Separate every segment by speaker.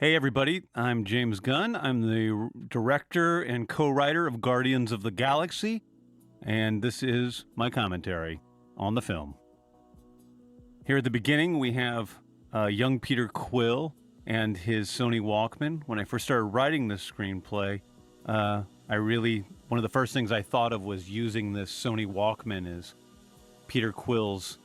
Speaker 1: Hey, everybody. I'm James Gunn. I'm the director and co writer of Guardians of the Galaxy, and this is my commentary on the film. Here at the beginning, we have uh, young Peter Quill and his Sony Walkman. When I first started writing this screenplay, uh, I really, one of the first things I thought of was using this Sony Walkman as Peter Quill's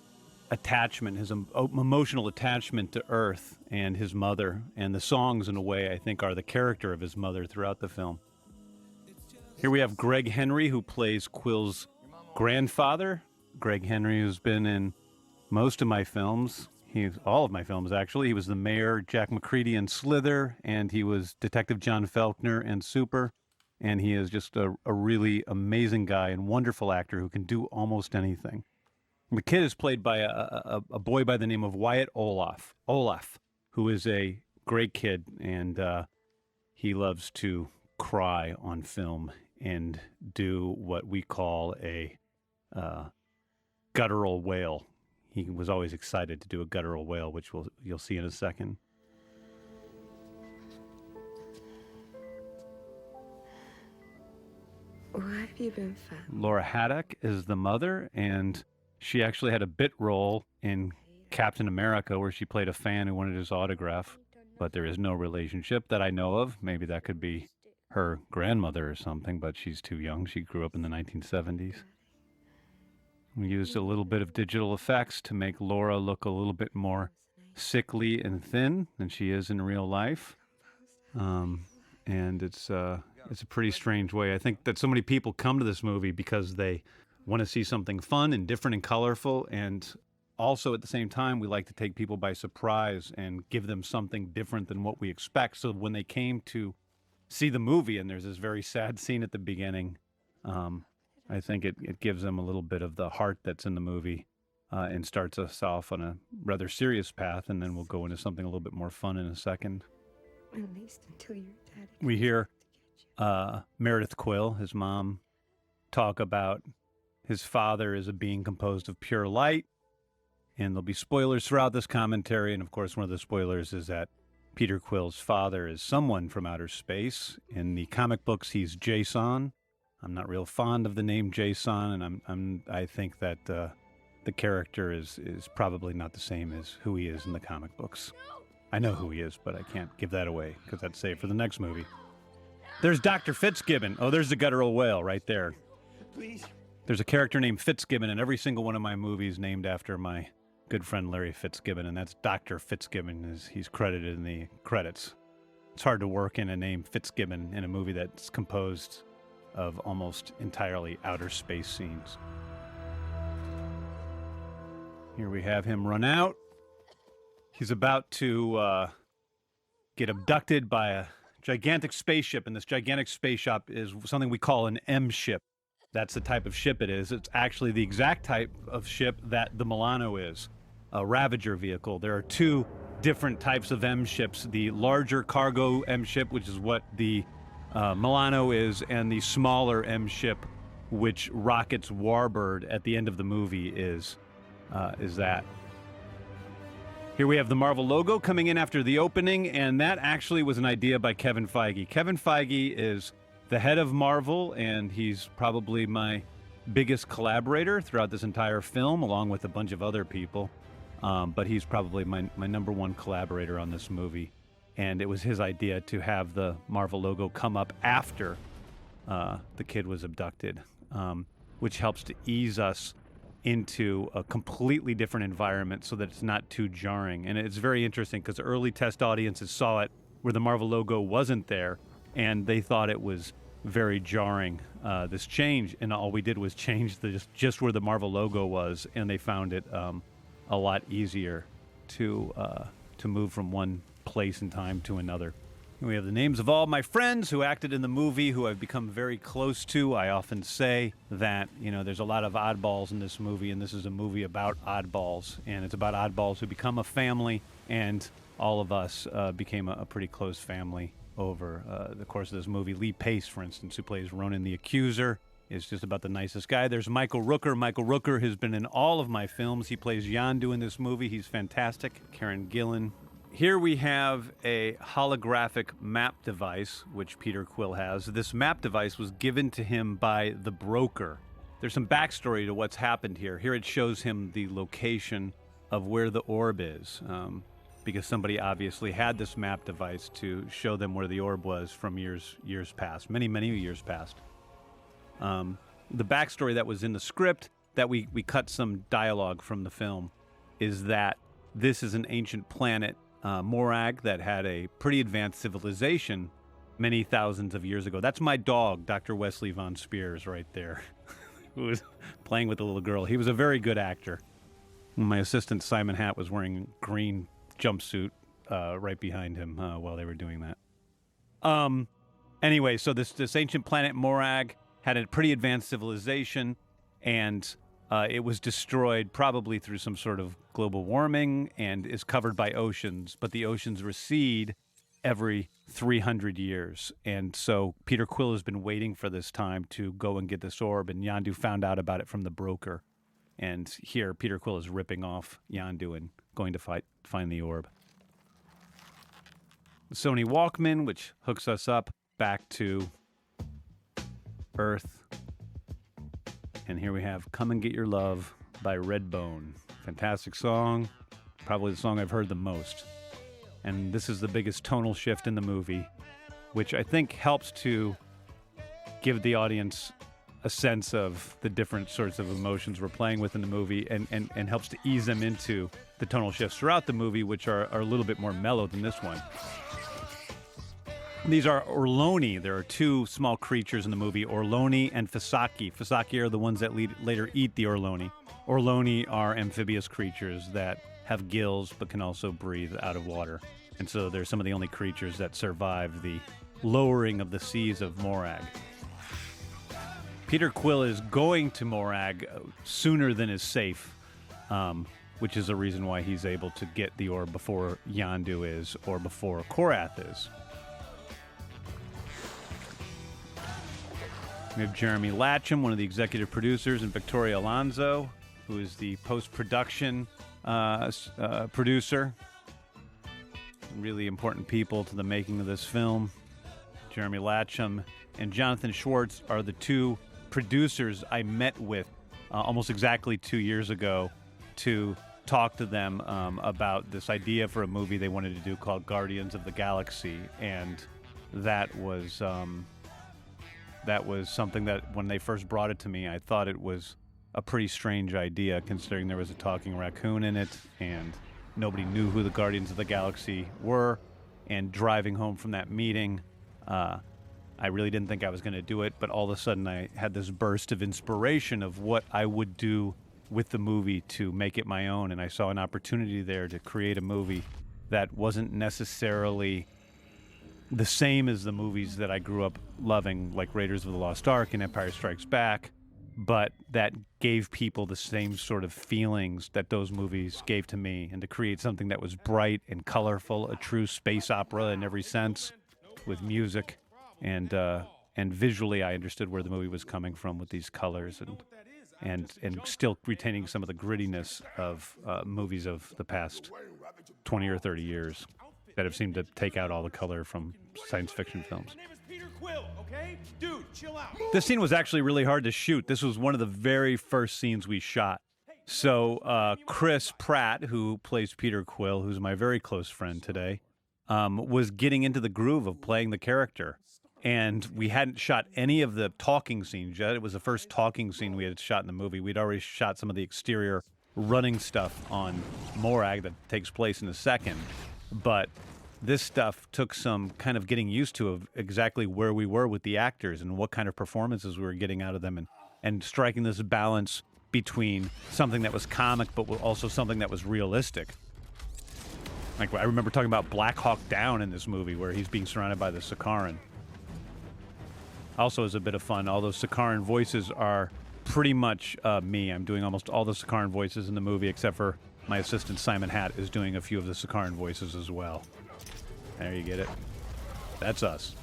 Speaker 1: attachment, his emotional attachment to Earth and his mother. And the songs, in a way, I think are the character of his mother throughout the film. Here we have Gregg Henry, who plays Quill's grandfather. Gregg Henry, who's been in most of my films. He's all of my films, actually. He was the mayor, Jack MacReady in Slither, and he was Detective John Faulkner in Super. And he is just a, a really amazing guy and wonderful actor who can do almost anything. The kid is played by a, a, a boy by the name of Wyatt Oleff. Oleff, who is a great kid, and uh, he loves to cry on film and do what we call a uh, guttural wail. He was always excited to do a guttural wail, which we'll, you'll see in a second.
Speaker 2: Why have you been fat?
Speaker 1: Laura Haddock is the mother, and she actually had a bit role in Captain America where she played a fan who wanted his autograph, but there is no relationship that I know of. Maybe that could be her grandmother or something, but she's too young. She grew up in the 1970s. We used a little bit of digital effects to make Laura look a little bit more sickly and thin than she is in real life. Um, and it's uh, it's a pretty strange way. I think that so many people come to this movie because they want to see something fun and different and colorful, and also at the same time we like to take people by surprise and give them something different than what we expect. So when they came to see the movie, and there's this very sad scene at the beginning, um, I think it, it gives them a little bit of the heart that's in the movie. Uh, and starts us off on a rather serious path, and then we'll go into something a little bit more fun in a second.
Speaker 2: At least until your daddy.
Speaker 1: We hear uh, Meredith Quill, his mom, talk about his father is a being composed of pure light. And there'll be spoilers throughout this commentary. And of course, one of the spoilers is that Peter Quill's father is someone from outer space. In the comic books, he's J'son. I'm not real fond of the name J'son, and I'm, I'm I think that uh, the character is is probably not the same as who he is in the comic books. I know who he is, but I can't give that away because that's saved for the next movie. There's Dr. Fitzgibbon. Oh, there's the guttural wail right there.
Speaker 3: Please.
Speaker 1: There's a character named Fitzgibbon in every single one of my movies named after my good friend Larry Fitzgibbon, and that's Dr. Fitzgibbon. Is he's credited in the credits. It's hard to work in a name Fitzgibbon in a movie that's composed of almost entirely outer space scenes. Here we have him run out. He's about to uh, get abducted by a gigantic spaceship, and this gigantic spaceship is something we call an M ship. That's the type of ship it is. It's actually the exact type of ship that the Milano is a Ravager vehicle. There are two different types of M ships the larger cargo M ship, which is what the uh, Milano is, and the smaller M ship, which Rocket's Warbird at the end of the movie is. Uh, is that. Here we have the Marvel logo coming in after the opening, and that actually was an idea by Kevin Feige. Kevin Feige is the head of Marvel, and he's probably my biggest collaborator throughout this entire film, along with a bunch of other people. Um, but he's probably my, my number one collaborator on this movie. And it was his idea to have the Marvel logo come up after uh, the kid was abducted, um, which helps to ease us into a completely different environment so that it's not too jarring. And it's very interesting because early test audiences saw it where the Marvel logo wasn't there and they thought it was very jarring, uh, this change. And all we did was change the, just, just where the Marvel logo was, and they found it um, a lot easier to, uh, to move from one place and time to another. We have the names of all my friends who acted in the movie who I've become very close to. I often say that, you know, there's a lot of oddballs in this movie, and this is a movie about oddballs. And it's about oddballs who become a family, and all of us uh, became a, a, pretty close family over uh, the course of this movie. Lee Pace, for instance, who plays Ronan the Accuser, is just about the nicest guy. There's Michael Rooker. Michael Rooker has been in all of my films. He plays Yondu in this movie. He's fantastic. Karen Gillan here we have a holographic map device, which Peter Quill has. This map device was given to him by the broker. There's some backstory to what's happened here. Here it shows him the location of where the orb is, um, because somebody obviously had this map device to show them where the orb was from years years past, many many years past. Um, the backstory that was in the script that we we cut some dialogue from the film is that this is an ancient planet, uh, Morag, that had a pretty advanced civilization many thousands of years ago. That's my dog, Dr. Wesley Von Spears, right there, who was playing with the little girl. He was a very good actor. My assistant Simon Hatt was wearing green jumpsuit uh, right behind him uh, while they were doing that. Um, anyway, so this this ancient planet Morag had a pretty advanced civilization, and uh, it was destroyed probably through some sort of global warming and is covered by oceans, but the oceans recede every 300 years. And so Peter Quill has been waiting for this time to go and get this orb, and Yondu found out about it from the broker. And here, Peter Quill is ripping off Yondu and going to fight, find the orb. The Sony Walkman, which hooks us up back to Earth. And here we have Come and Get Your Love by Redbone. Fantastic song. Probably the song I've heard the most. And this is the biggest tonal shift in the movie, which I think helps to give the audience a sense of the different sorts of emotions we're playing with in the movie and, and, and helps to ease them into the tonal shifts throughout the movie, which are, are a little bit more mellow than this one. These are Orloni. There are two small creatures in the movie, Orloni and Fasaki. Fasaki are the ones that lead, later eat the Orloni. Orloni are amphibious creatures that have gills but can also breathe out of water. And so they're some of the only creatures that survive the lowering of the seas of Morag. Peter Quill is going to Morag sooner than is safe, um, which is a reason why he's able to get the orb before Yondu is or before Korath is. We have Jeremy Latcham, one of the executive producers, and Victoria Alonso, who is the post production uh, uh, producer. Really important people to the making of this film. Jeremy Latcham and Jonathan Schwartz are the two producers I met with uh, almost exactly two years ago to talk to them um, about this idea for a movie they wanted to do called Guardians of the Galaxy. And that was. Um, that was something that when they first brought it to me, I thought it was a pretty strange idea, considering there was a talking raccoon in it, and nobody knew who the Guardians of the Galaxy were. And driving home from that meeting, uh, I really didn't think I was going to do it, but all of a sudden I had this burst of inspiration of what I would do with the movie to make it my own, and I saw an opportunity there to create a movie that wasn't necessarily the same as the movies that I grew up loving, like Raiders of the Lost Ark and Empire Strikes Back, but that gave people the same sort of feelings that those movies gave to me, and to create something that was bright and colorful, a true space opera in every sense, with music, and uh, and visually, I understood where the movie was coming from with these colors and and and still retaining some of the grittiness of uh, movies of the past twenty or thirty years that have seemed to take out all the color from science fiction films.
Speaker 3: My name is Peter Quill, okay? Dude.
Speaker 1: This scene was actually really hard to shoot. This was one of the very first scenes we shot. So uh, Chris Pratt, who plays Peter Quill, who's my very close friend today, um, was getting into the groove of playing the character. And we hadn't shot any of the talking scenes yet. It was the first talking scene we had shot in the movie. We'd already shot some of the exterior running stuff on Morag that takes place in a second. But this stuff took some kind of getting used to of exactly where we were with the actors and what kind of performances we were getting out of them and, and striking this balance between something that was comic but also something that was realistic. Like I remember talking about Black Hawk Down in this movie where he's being surrounded by the Sakaran. Also is a bit of fun. All those Sakaran voices are pretty much uh, me. I'm doing almost all the Sakaran voices in the movie except for my assistant Simon Hatt is doing a few of the Sakaran voices as well. There you get it. That's us.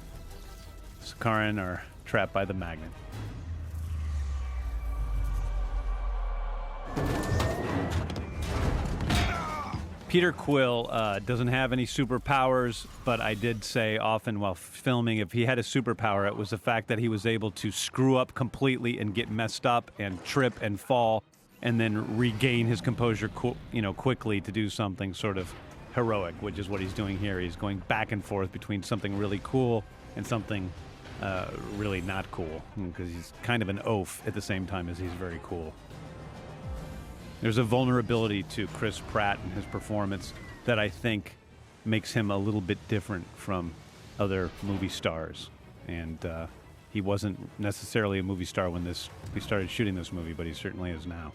Speaker 1: Sakaran are trapped by the magnet. Peter Quill uh, doesn't have any superpowers, but I did say often while filming if he had a superpower, it was the fact that he was able to screw up completely and get messed up and trip and fall and then regain his composure you know, quickly to do something sort of heroic, which is what he's doing here. He's going back and forth between something really cool and something uh, really not cool because he's kind of an oaf at the same time as he's very cool. There's a vulnerability to Chris Pratt and his performance that I think makes him a little bit different from other movie stars. And uh, he wasn't necessarily a movie star when this we started shooting this movie, but he certainly is now.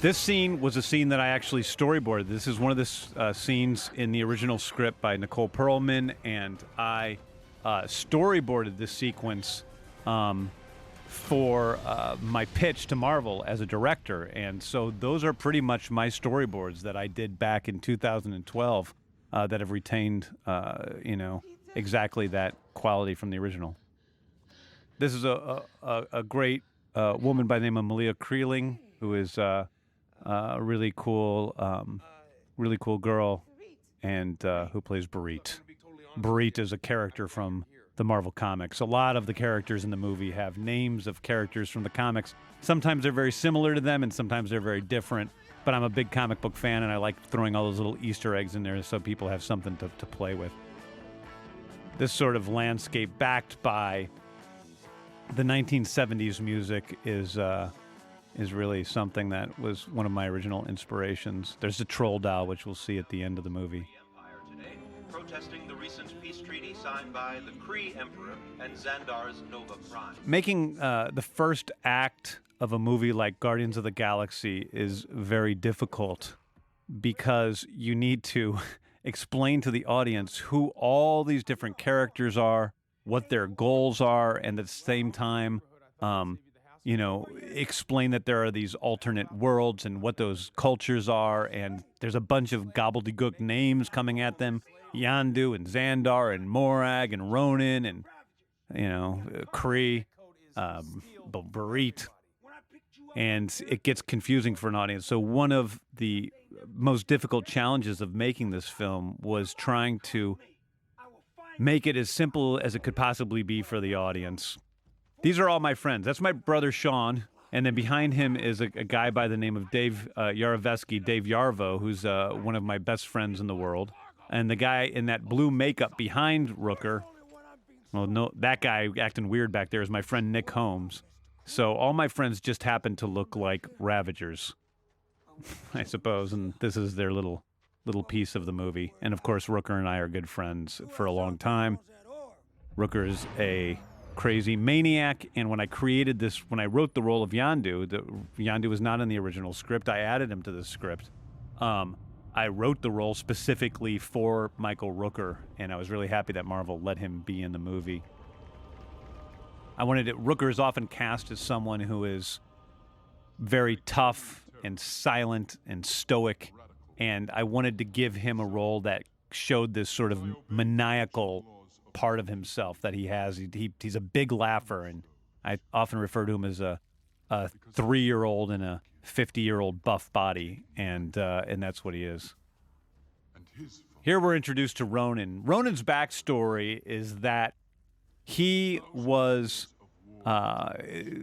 Speaker 1: This scene was a scene that I actually storyboarded. This is one of the uh, scenes in the original script by Nicole Perlman, and I uh, storyboarded this sequence um, for uh, my pitch to Marvel as a director. And so those are pretty much my storyboards that I did back in 2012 uh, that have retained, uh, you know, exactly that quality from the original. This is a, a, a great uh, woman by the name of Melia Kreiling, who is uh, a really cool, um, really cool girl, and uh, who plays Bereet. Bereet is a character from the Marvel Comics. A lot of the characters in the movie have names of characters from the comics. Sometimes they're very similar to them, and sometimes they're very different. But I'm a big comic book fan, and I like throwing all those little Easter eggs in there so people have something to, to play with. This sort of landscape, backed by the 1970s music, is uh, is really something that was one of my original inspirations. There's the troll doll, which we'll see at the end of the movie.
Speaker 4: Protesting the recent peace treaty signed by the Kree Emperor and Xandar's Nova Prime.
Speaker 1: Making uh, the first act of a movie like Guardians of the Galaxy is very difficult because you need to explain to the audience who all these different characters are, what their goals are, and at the same time, um, you know, explain that there are these alternate worlds and what those cultures are. And there's a bunch of gobbledygook names coming at them Yondu and Xandar and Morag and Ronan and, you know, Kree, um, Bereet. And it gets confusing for an audience. So, one of the most difficult challenges of making this film was trying to make it as simple as it could possibly be for the audience these are all my friends. That's my brother Sean, and then behind him is a, a guy by the name of Dave uh, Dave Yarvo, who's uh, one of my best friends in the world. And the guy in that blue makeup behind Rooker, well, no, that guy acting weird back there is my friend Nick Holmes. So all my friends just happen to look like Ravagers, I suppose, and this is their little little piece of the movie. And of course, Rooker and I are good friends for a long time. Rooker is a crazy maniac. And when I created this, when I wrote the role of Yondu, the, Yondu was not in the original script. I added him to the script. Um, I wrote the role specifically for Michael Rooker, and I was really happy that Marvel let him be in the movie. I wanted it. Rooker is often cast as someone who is very tough and silent and stoic, and I wanted to give him a role that showed this sort of maniacal part of himself that he has. He, he he's a big laugher, and I often refer to him as a a three year old in a fifty year old buff body, and uh, and that's what he is. Here we're introduced to Ronan. Ronan's backstory is that he was. Uh,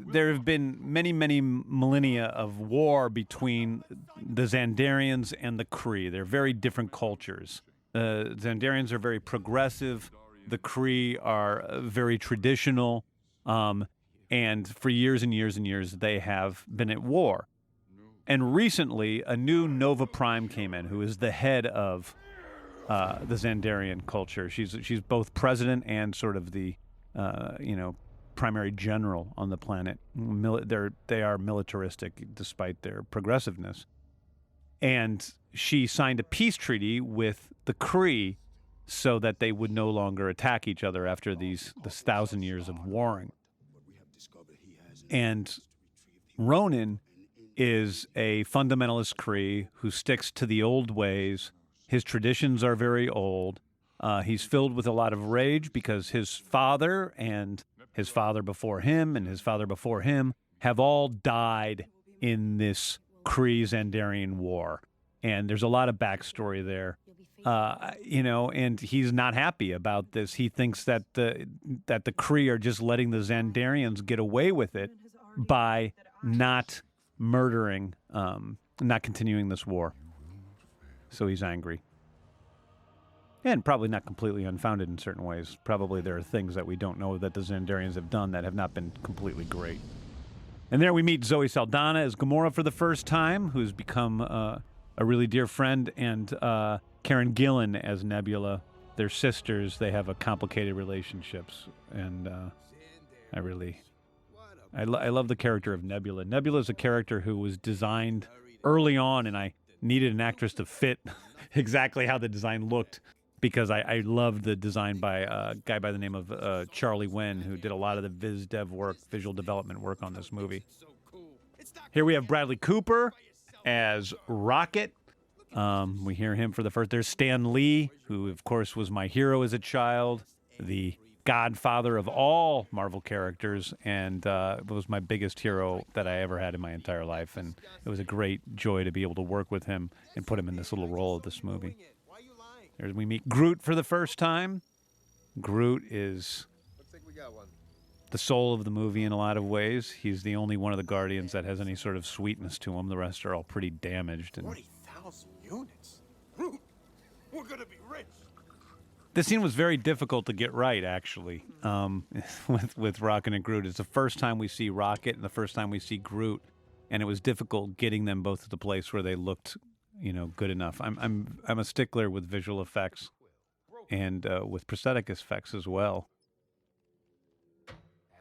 Speaker 1: there have been many, many millennia of war between the Xandarians and the Kree. They're very different cultures. The uh, Xandarians are very progressive the Kree are uh, very traditional, um, and for years and years and years they have been at war. And recently, a new Nova Prime came in, who is the head of uh, the Xandarian culture. She's she's both president and sort of the uh, you know primary general on the planet. Mil- they're they are militaristic despite their progressiveness. And she signed a peace treaty with the Kree so that they would no longer attack each other after these this thousand years of warring. And Ronan is a fundamentalist Kree who sticks to the old ways. His traditions are very old. Uh, he's filled with a lot of rage because his father and his father before him and his father before him have all died in this Kree Xandarian war. and there's a lot of backstory there. Uh, you know, and he's not happy about this. He thinks that the that the Kree are just letting the Xandarians get away with it by not murdering, um, not continuing this war. So he's angry. And probably not completely unfounded in certain ways. Probably there are things that we don't know that the Xandarians have done that have not been completely great. And there we meet Zoe Saldana as Gamora for the first time, who's become uh, a really dear friend, and uh, Karen Gillan as Nebula. They're sisters. They have a complicated relationships, and uh, I really, I, lo- I love the character of Nebula. Nebula is a character who was designed early on, and I needed an actress to fit exactly how the design looked because I, I loved the design by a guy by the name of uh, Charlie Wen, who did a lot of the viz dev work, visual development work on this movie. Here we have Bradley Cooper as Rocket. Um, we hear him for the first. There's Stan Lee, who of course was my hero as a child, the godfather of all Marvel characters, and uh, was my biggest hero that I ever had in my entire life. And it was a great joy to be able to work with him and put him in this little role of this movie. There's, we meet Groot for the first time. Groot is the soul of the movie in a lot of ways. He's the only one of the Guardians that has any sort of sweetness to him. The rest are all pretty damaged. And
Speaker 3: 40,000 units? Groot, We're gonna be
Speaker 1: this scene was very difficult to get right, actually, um, with with Rocket and Groot. It's the first time we see Rocket and the first time we see Groot, and it was difficult getting them both to the place where they looked, you know, good enough. I'm I'm I'm a stickler with visual effects, and uh, with prosthetic effects as well.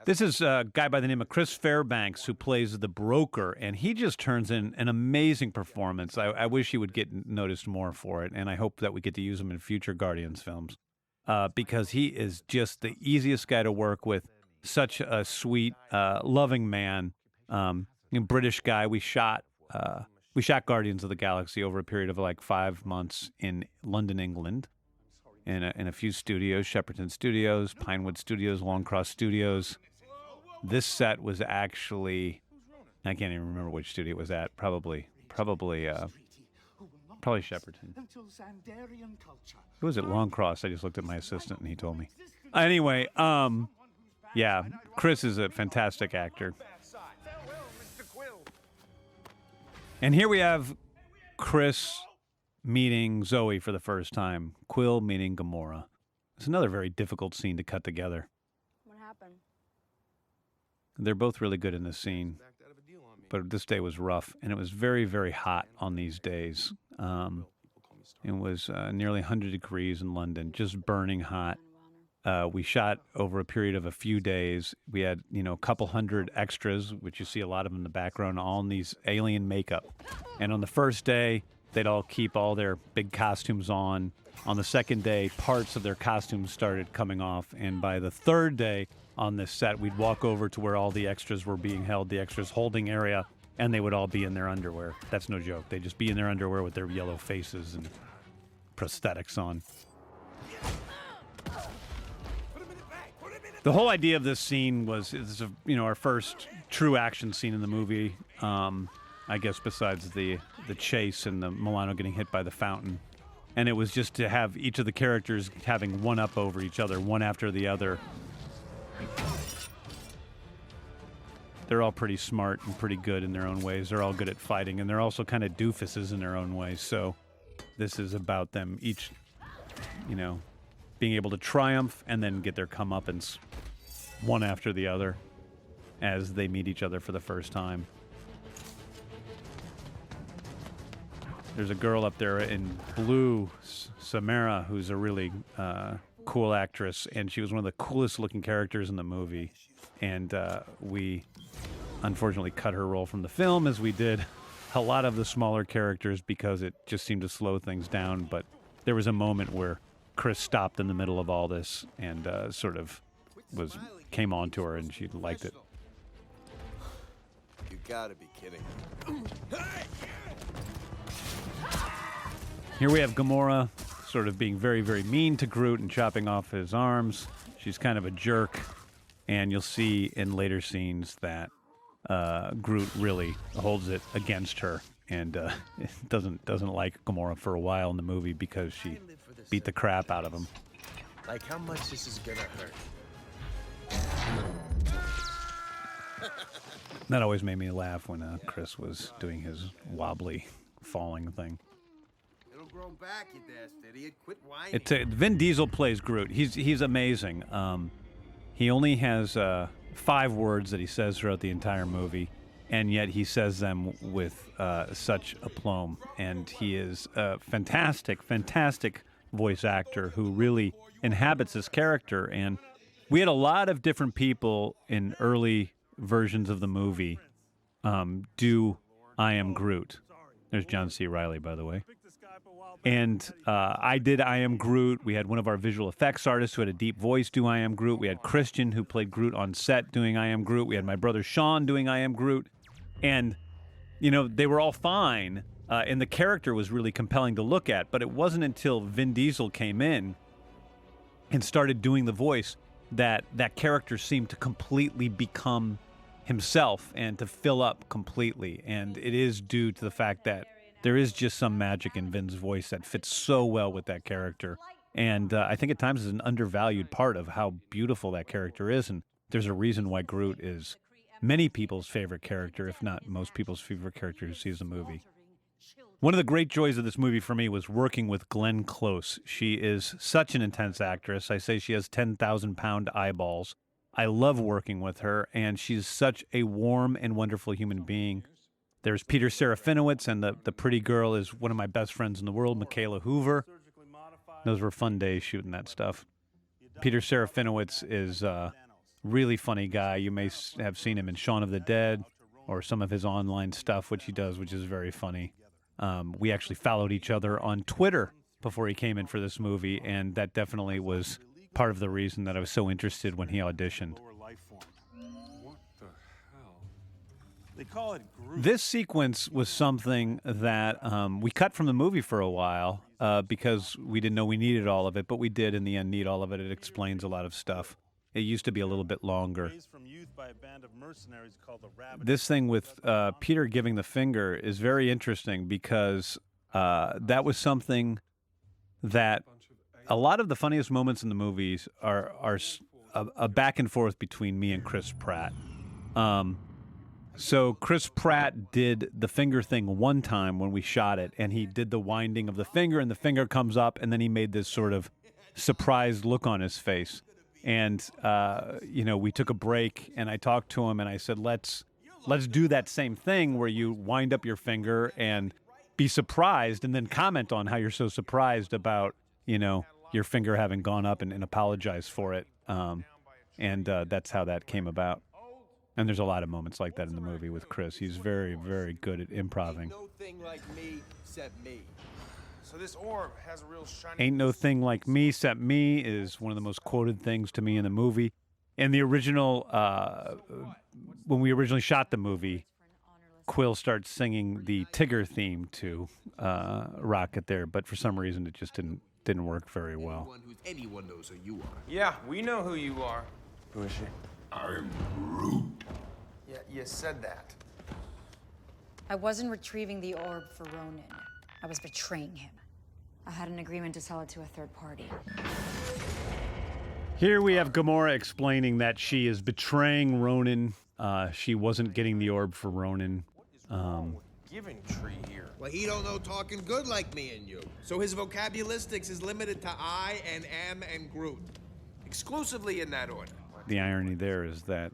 Speaker 1: This is a guy by the name of Chris Fairbanks who plays the broker, and he just turns in an amazing performance. I, I wish he would get noticed more for it, and I hope that we get to use him in future Guardians films uh, because he is just the easiest guy to work with. Such a sweet, uh, loving man, um, British guy. We shot uh, we shot Guardians of the Galaxy over a period of like five months in London, England, in a, in a few studios: Shepperton Studios, Pinewood Studios, Longcross Studios. This set was actually I can't even remember which studio it was at. Probably, probably, uh, probably Shepperton. Who was it? Longcross. I just looked at my assistant and he told me. Anyway, um, yeah, Chris is a fantastic actor. And here we have Chris meeting Zoe for the first time. Quill meeting Gamora. It's another very difficult scene to cut together.
Speaker 5: What happened?
Speaker 1: They're both really good in this scene, but this day was rough, and it was very, very hot on these days. Um, it was uh, nearly 100 degrees in London, just burning hot. Uh, we shot over a period of a few days. We had, you know, a couple hundred extras, which you see a lot of in the background, all in these alien makeup. And on the first day, they'd all keep all their big costumes on. On the second day, parts of their costumes started coming off. And by the third day on this set, we'd walk over to where all the extras were being held, the extras holding area, and they would all be in their underwear. That's no joke. They'd just be in their underwear with their yellow faces and prosthetics on. The whole idea of this scene was this is a, you know our first true action scene in the movie. Um, I guess besides the the chase and the Milano getting hit by the fountain, and it was just to have each of the characters having one up over each other, one after the other. They're all pretty smart and pretty good in their own ways. They're all good at fighting, and they're also kind of doofuses in their own ways. So, this is about them each, you know, being able to triumph and then get their comeuppance one after the other as they meet each other for the first time. There's a girl up there in blue, Samara, who's a really uh, cool actress, and she was one of the coolest looking characters in the movie. And uh, we unfortunately cut her role from the film, as we did a lot of the smaller characters because it just seemed to slow things down. But there was a moment where Chris stopped in the middle of all this and uh, sort of was came on to her, and she liked it.
Speaker 6: You gotta be kidding.
Speaker 1: Here we have Gamora sort of being very, very mean to Groot and chopping off his arms. She's kind of a jerk, and you'll see in later scenes that uh, Groot really holds it against her and uh, doesn't doesn't like Gamora for a while in the movie because she beat the crap out of him.
Speaker 3: Like how much this is gonna hurt.
Speaker 1: That always made me laugh when uh, Chris was doing his wobbly falling thing. It's uh, Vin Diesel plays Groot. He's he's amazing. Um, he only has uh, five words that he says throughout the entire movie, and yet he says them with uh, such aplomb. And he is a fantastic, fantastic voice actor who really inhabits this character. And we had a lot of different people in early versions of the movie um, do I Am Groot. There's John C. Reilly, by the way. And uh, I did I Am Groot. We had one of our visual effects artists who had a deep voice do I Am Groot. We had Christian who played Groot on set doing I Am Groot. We had my brother Sean doing I Am Groot. And, you know, they were all fine. Uh, and the character was really compelling to look at. But it wasn't until Vin Diesel came in and started doing the voice that that character seemed to completely become himself and to fill up completely. And it is due to the fact that there is just some magic in Vin's voice that fits so well with that character. And uh, I think at times is an undervalued part of how beautiful that character is. And there's a reason why Groot is many people's favorite character, if not most people's favorite character who sees the movie. One of the great joys of this movie for me was working with Glenn Close. She is such an intense actress. I say she has 10,000 pound eyeballs. I love working with her, and she's such a warm and wonderful human being. There's Peter Serafinowicz, and the, the pretty girl is one of my best friends in the world, Mikaela Hoover. Those were fun days shooting that stuff. Peter Serafinowicz is a really funny guy. You may have seen him in Shaun of the Dead or some of his online stuff, which he does, which is very funny. Um, we actually followed each other on Twitter before he came in for this movie, and that definitely was part of the reason that I was so interested when he auditioned. This sequence was something that um, we cut from the movie for a while uh, because we didn't know we needed all of it, but we did in the end need all of it. It explains a lot of stuff. It used to be a little bit longer.
Speaker 5: Raised from youth by a band of mercenaries called the Rabbit.
Speaker 1: This thing with uh, Peter giving the finger is very interesting because uh, that was something that a lot of the funniest moments in the movies are are a, a back and forth between me and Chris Pratt. Um, so Chris Pratt did the finger thing one time when we shot it, and he did the winding of the finger, and the finger comes up, and then he made this sort of surprised look on his face. And uh, you know, we took a break, and I talked to him, and I said, "Let's let's do that same thing where you wind up your finger and be surprised, and then comment on how you're so surprised about you know your finger having gone up, and, and apologize for it." Um, and uh, that's how that came about. And there's a lot of moments like that in the movie with Chris. He's very, very good at improving.
Speaker 3: No thing like me except me.
Speaker 5: So this orb has a real shiny.
Speaker 1: Ain't no thing like me except me is one of the most quoted things to me in the movie. In the original, uh, when we originally shot the movie, Quill starts singing the Tigger theme to uh, Rocket there, but for some reason it just didn't didn't work very well.
Speaker 3: Anyone, anyone knows who you are.
Speaker 6: Yeah, we know who you are.
Speaker 5: Who is she?
Speaker 6: Yeah, you said that.
Speaker 7: I wasn't retrieving the orb for Ronan. I was betraying him. I had an agreement to sell it to a third party.
Speaker 1: Here we have Gamora explaining that she is betraying Ronan. Uh, she wasn't getting the orb for Ronan. Um,
Speaker 6: Giving tree here.
Speaker 3: Well, he don't know talking good like me and you. So his vocabularistics is limited to I and am and Groot. Exclusively in that order.
Speaker 1: The irony there is that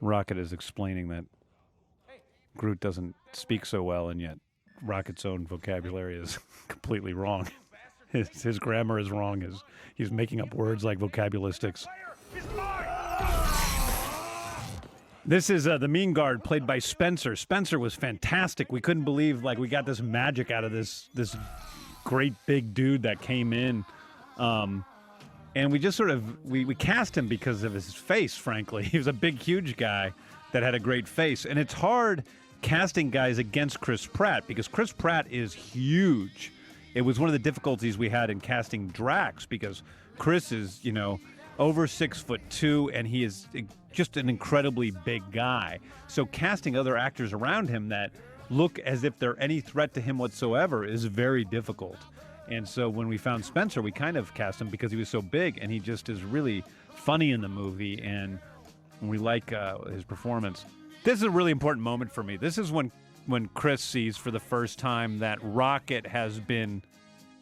Speaker 1: Rocket is explaining that Groot doesn't speak so well, and yet Rocket's own vocabulary is completely wrong. His, his grammar is wrong. His, he's making up words like vocabularistics. This is uh, the Mean Guard, played by Spencer. Spencer was fantastic. We couldn't believe like we got this magic out of this this great big dude that came in. Um, and we just sort of we, we cast him because of his face frankly. He was a big huge guy that had a great face. And it's hard casting guys against chris pratt because chris pratt is huge. It was one of the difficulties we had in casting drax because chris is you know over six foot two and he is just an incredibly big guy. So casting other actors around him that look as if they're any threat to him whatsoever is very difficult. And so when we found Spencer, we kind of cast him because he was so big and he just is really funny in the movie and we like uh, his performance. This is a really important moment for me. This is when when Chris sees for the first time that Rocket has been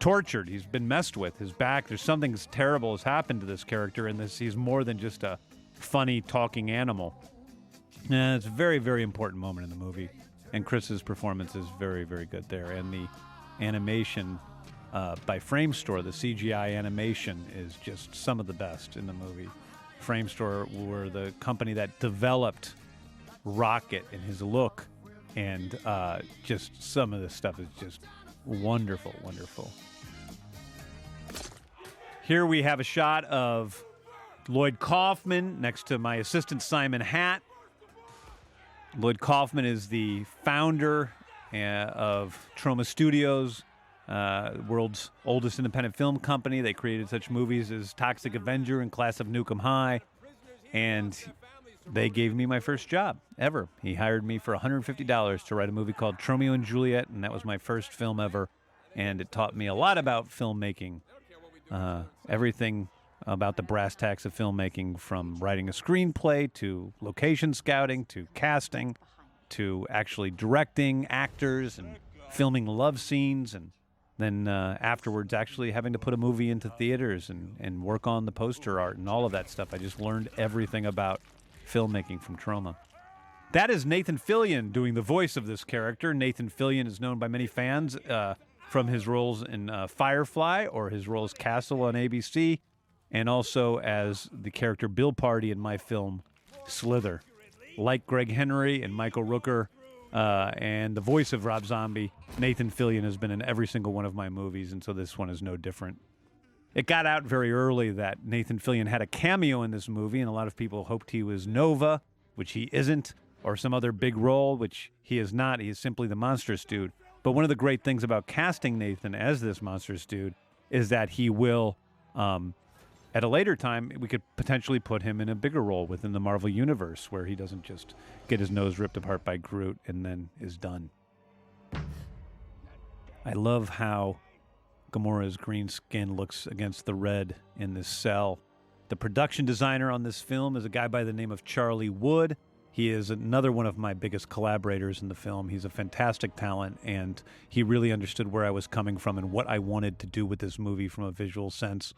Speaker 1: tortured. He's been messed with. His back. There's something terrible has happened to this character, and this he's more than just a funny talking animal. And it's a very very important moment in the movie, and Chris's performance is very very good there, and the animation. Uh, by Framestore, the CGI animation is just some of the best in the movie. Framestore were the company that developed Rocket and his look, and uh, just some of this stuff is just wonderful, wonderful. Here we have a shot of Lloyd Kaufman next to my assistant Simon Hatt. Lloyd Kaufman is the founder uh, of Troma Studios, uh, world's oldest independent film company. They created such movies as Toxic Avenger and Class of Nuke 'Em High. And they gave me my first job ever. He hired me for $150 to write a movie called Tromeo and Juliet, and that was my first film ever. And it taught me a lot about filmmaking, uh, everything about the brass tacks of filmmaking from writing a screenplay to location scouting to casting to actually directing actors and filming love scenes and then uh, afterwards actually having to put a movie into theaters and, and work on the poster art and all of that stuff. I just learned everything about filmmaking from Troma. That is Nathan Fillion doing the voice of this character. Nathan Fillion is known by many fans uh, from his roles in uh, Firefly or his role as Castle on ABC, and also as the character Bill Pardy in my film Slither. Like Gregg Henry and Michael Rooker, uh, and the voice of Rob Zombie, Nathan Fillion has been in every single one of my movies, and so this one is no different. It got out very early that Nathan Fillion had a cameo in this movie, and a lot of people hoped he was Nova, which he isn't, or some other big role, which he is not. He is simply the monstrous dude. But one of the great things about casting Nathan as this monstrous dude is that he will, um, at a later time, we could potentially put him in a bigger role within the Marvel Universe where he doesn't just get his nose ripped apart by Groot and then is done. I love how Gamora's green skin looks against the red in this cell. The production designer on this film is a guy by the name of Charlie Wood. He is another one of my biggest collaborators in the film. He's a fantastic talent, and he really understood where I was coming from and what I wanted to do with this movie from a visual sense.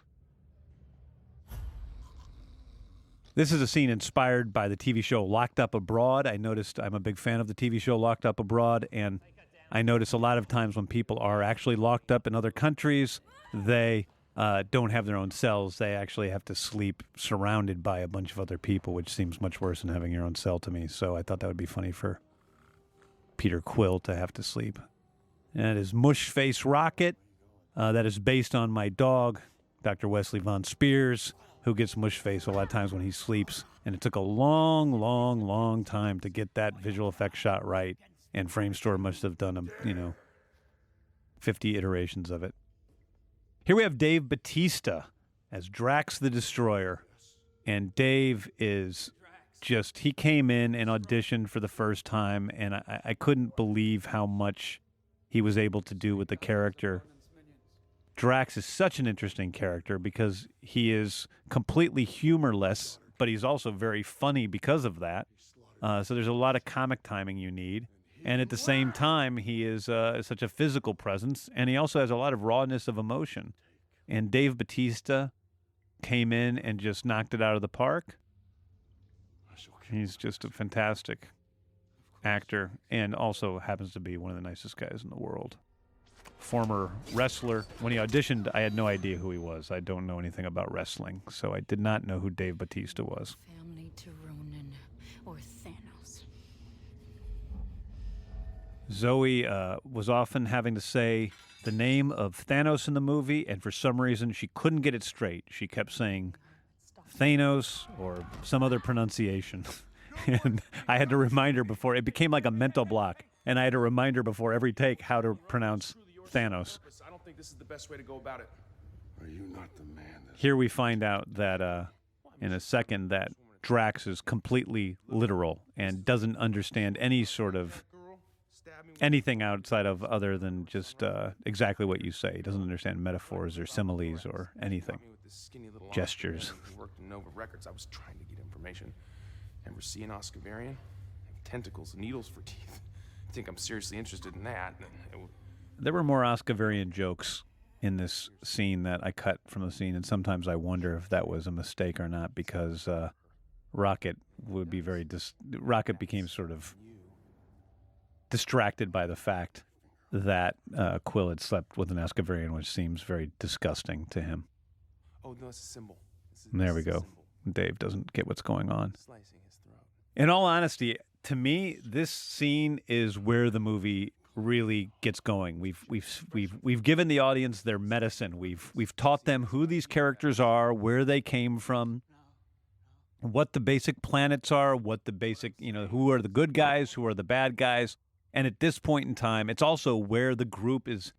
Speaker 1: This is a scene inspired by the TV show Locked Up Abroad. I noticed I'm a big fan of the TV show Locked Up Abroad, and I notice a lot of times when people are actually locked up in other countries, they uh, don't have their own cells. They actually have to sleep surrounded by a bunch of other people, which seems much worse than having your own cell to me. So I thought that would be funny for Peter Quill to have to sleep. And it is Mush Face Rocket. Uh, that is based on my dog, Dr. Wesley Von Spears, who gets mush face a lot of times when he sleeps. And it took a long, long, long time to get that visual effect shot right. And Framestore must have done, a, you know, 50 iterations of it. Here we have Dave Batista as Drax the Destroyer. And Dave is just, he came in and auditioned for the first time. And I, I couldn't believe how much he was able to do with the character. Drax is such an interesting character because he is completely humorless, but he's also very funny because of that. Uh, so there's a lot of comic timing you need. And at the same time, he is uh, such a physical presence, and he also has a lot of rawness of emotion. And Dave Batista came in and just knocked it out of the park. He's just a fantastic actor and also happens to be one of the nicest guys in the world former wrestler. When he auditioned, I had no idea who he was. I don't know anything about wrestling, so I did not know who Dave Batista was.
Speaker 7: Family to Ronan or Thanos.
Speaker 1: Zoe uh, was often having to say the name of Thanos in the movie, and for some reason, she couldn't get it straight. She kept saying Thanos or some other pronunciation. and I had to remind her before, it became like a mental block. And I had to remind her before every take how to pronounce Thanos.
Speaker 6: I don't think this is the best way to go about it.
Speaker 5: Are you not the man that
Speaker 1: Here we find out that uh, in a second that Drax is completely literal and doesn't understand any sort of anything outside of other than just uh, exactly what you say. He doesn't understand metaphors or similes or anything.
Speaker 6: Me with this skinny little
Speaker 1: Gestures.
Speaker 6: Askavarian worked in Nova Records. I was trying to get information. Ever see an Askavarian? Tentacles, needles for teeth. I think I'm seriously interested in that? It w-
Speaker 1: There were more Askavarian jokes in this scene that I cut from the scene, and sometimes I wonder if that was a mistake or not because uh, Rocket would be very dis- Rocket became sort of distracted by the fact that uh, Quill had slept with an Askavarian, which seems very disgusting to him.
Speaker 6: Oh no, it's a symbol. Is-
Speaker 1: And there we
Speaker 6: a
Speaker 1: go. Dave doesn't get what's going on.
Speaker 6: Slicing his throat.
Speaker 1: In all honesty, to me, this scene is where the movie really gets going. We've we've we've we've given the audience their medicine. We've we've taught them who these characters are, where they came from, what the basic planets are, what the basic, you know, who are the good guys, who are the bad guys. And at this point in time, it's also where the group is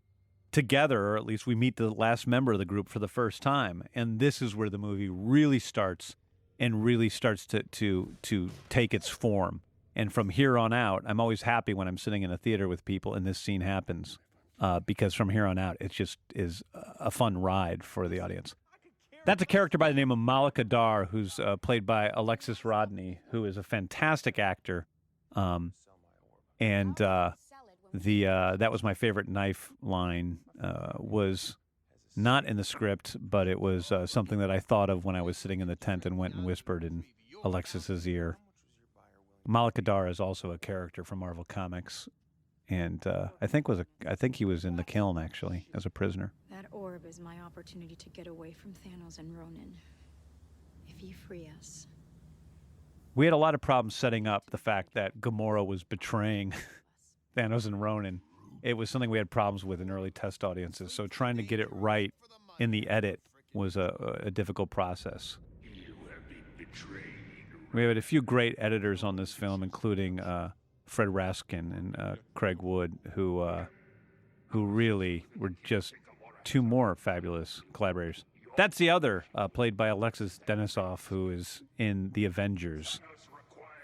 Speaker 1: together, or at least we meet the last member of the group for the first time. And this is where the movie really starts and really starts to to to take its form. And from here on out, I'm always happy when I'm sitting in a theater with people and this scene happens, uh, because from here on out, it just is a fun ride for the audience. That's a character by the name of Moloka Dar, who's uh, played by Alexis Rodney, who is a fantastic actor. Um, and uh, the uh, that was my favorite knife line uh, was not in the script, but it was uh, something that I thought of when I was sitting in the tent and went and whispered in Alexis's ear. Moloka Dar is also a character from Marvel Comics, and uh, I think was a I think he was in the Kyln actually as a prisoner.
Speaker 7: That orb is my opportunity to get away from Thanos and Ronan. If you free us,
Speaker 1: We had a lot of problems setting up the fact that Gamora was betraying Thanos and Ronan. It was something we had problems with in early test audiences. So trying to get it right in the edit was a, a difficult process. We had a few great editors on this film, including uh, Fred Raskin and uh, Craig Wood, who uh, who really were just two more fabulous collaborators. That's the other, uh, played by Alexis Denisof, who is in The Avengers.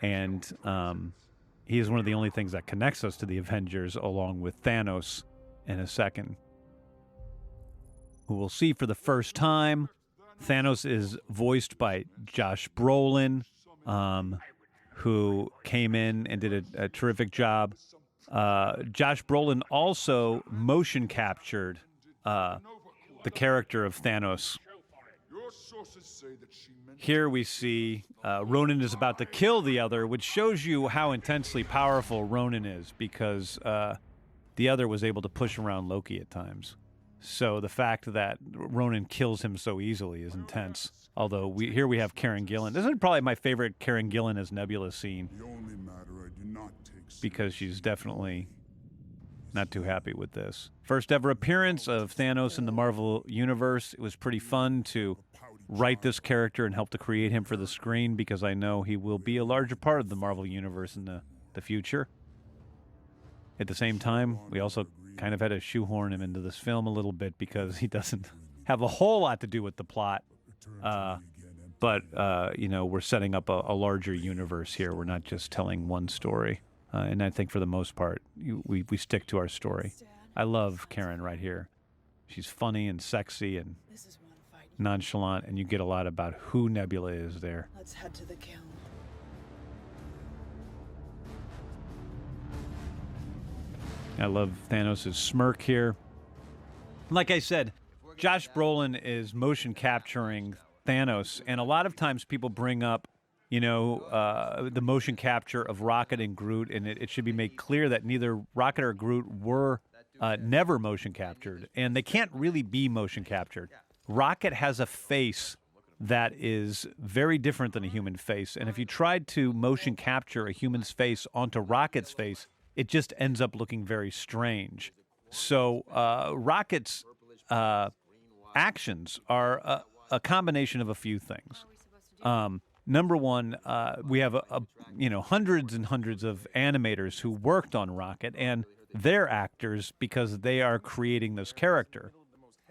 Speaker 1: And um, he is one of the only things that connects us to the Avengers, along with Thanos in a second, who we'll see for the first time. Thanos is voiced by Josh Brolin, um, who came in and did a, a terrific job. Uh, Josh Brolin also motion captured uh, the character of Thanos. Here we see uh, Ronan is about to kill the other, which shows you how intensely powerful Ronan is because uh, the other was able to push around Loki at times. So the fact that Ronan kills him so easily is intense. Although we here we have Karen Gillan. This is probably my favorite Karen Gillan as Nebula scene
Speaker 8: The only matter I do not take
Speaker 1: because she's definitely not too happy with this. First ever appearance of Thanos in the Marvel Universe. It was pretty fun to write this character and help to create him for the screen because I know he will be a larger part of the Marvel Universe in the, the future. At the same time, we also kind of had to shoehorn him into this film a little bit because he doesn't have a whole lot to do with the plot. Uh, but, uh, you know, we're setting up a, a larger universe here. We're not just telling one story. Uh, and I think for the most part, you, we, we stick to our story. I love Karen right here. She's funny and sexy and
Speaker 9: This is one fight.
Speaker 1: nonchalant, and you get a lot about who Nebula is there.
Speaker 9: Let's head to the Kyln.
Speaker 1: I love Thanos' smirk here. Like I said, Josh Brolin is motion capturing Thanos, and a lot of times people bring up, you know, uh, the motion capture of Rocket and Groot, and it, it should be made clear that neither Rocket or Groot were uh, never motion captured, and they can't really be motion captured. Rocket has a face that is very different than a human face, and if you tried to motion capture a human's face onto Rocket's face, it just ends up looking very strange. So uh, Rocket's uh, actions are a, a combination of a few things. Um, number one, uh, we have a, a, you know hundreds and hundreds of animators who worked on Rocket, and they're actors because they are creating this character.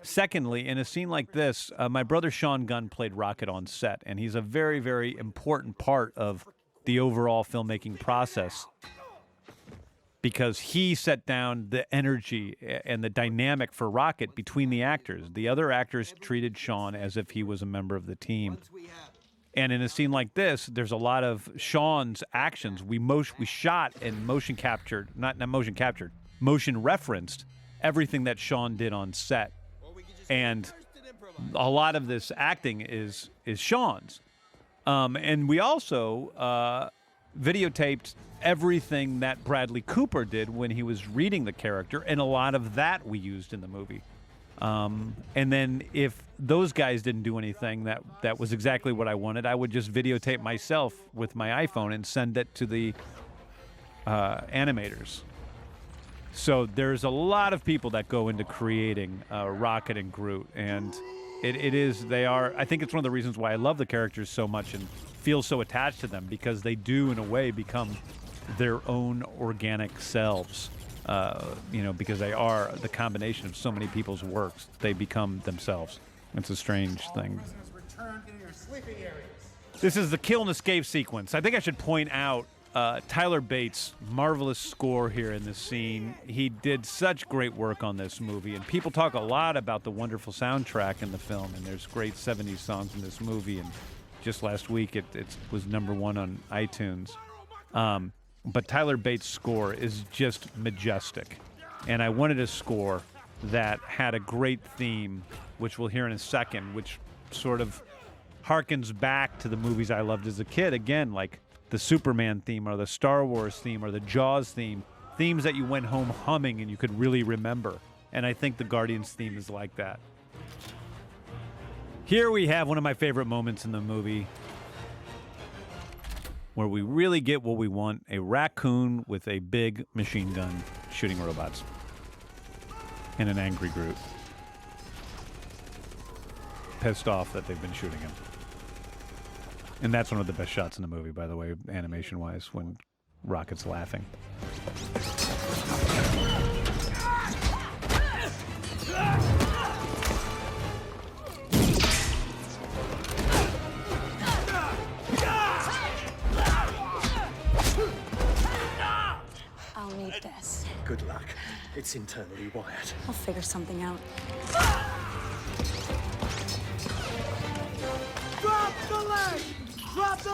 Speaker 1: Secondly, in a scene like this, uh, my brother Sean Gunn played Rocket on set, and he's a very, very important part of the overall filmmaking process. Because he set down the energy and the dynamic for Rocket between the actors. The other actors treated Sean as if he was a member of the team. And in a scene like this, there's a lot of Sean's actions. We motion, we shot and motion captured, not not motion captured, motion referenced everything that Sean did on set. And a lot of this acting is is Sean's. Um, and we also uh, videotaped everything that Bradley Cooper did when he was reading the character, and a lot of that we used in the movie. Um, and then if those guys didn't do anything that that was exactly what I wanted, I would just videotape myself with my iPhone and send it to the uh, animators. So there's a lot of people that go into creating uh, Rocket and Groot, and it, it is they are. I think it's one of the reasons why I love the characters so much and feel so attached to them because they do, in a way, become their own organic selves. Uh, you know, because they are the combination of so many people's works, they become themselves. It's a strange thing. This is the kill and escape sequence. I think I should point out uh, Tyler Bates' marvelous score here in this scene. He did such great work on this movie, and people talk a lot about the wonderful soundtrack in the film. And there's great '70s songs in this movie. And just last week, it, it was number one on iTunes. Um, but Tyler Bates' score is just majestic, and I wanted a score that had a great theme, which we'll hear in a second, which sort of harkens back to the movies I loved as a kid. Again, like the Superman theme or the Star Wars theme or the Jaws theme, themes that you went home humming and you could really remember. And I think the Guardians theme is like that. Here we have one of my favorite moments in the movie where we really get what we want a raccoon with a big machine gun shooting robots and an angry Groot Pissed off that they've been shooting him. And that's one of the best shots in the movie, by the way, animation wise, when Rocket's laughing.
Speaker 7: I'll need this.
Speaker 9: Good luck. It's internally wired.
Speaker 7: I'll figure something out.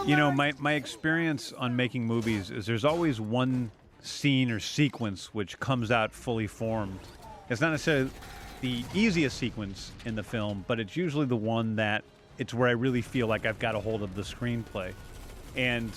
Speaker 1: You know, my, my experience on making movies is there's always one scene or sequence which comes out fully formed. It's not necessarily the easiest sequence in the film, but it's usually the one that it's where I really feel like I've got a hold of the screenplay. And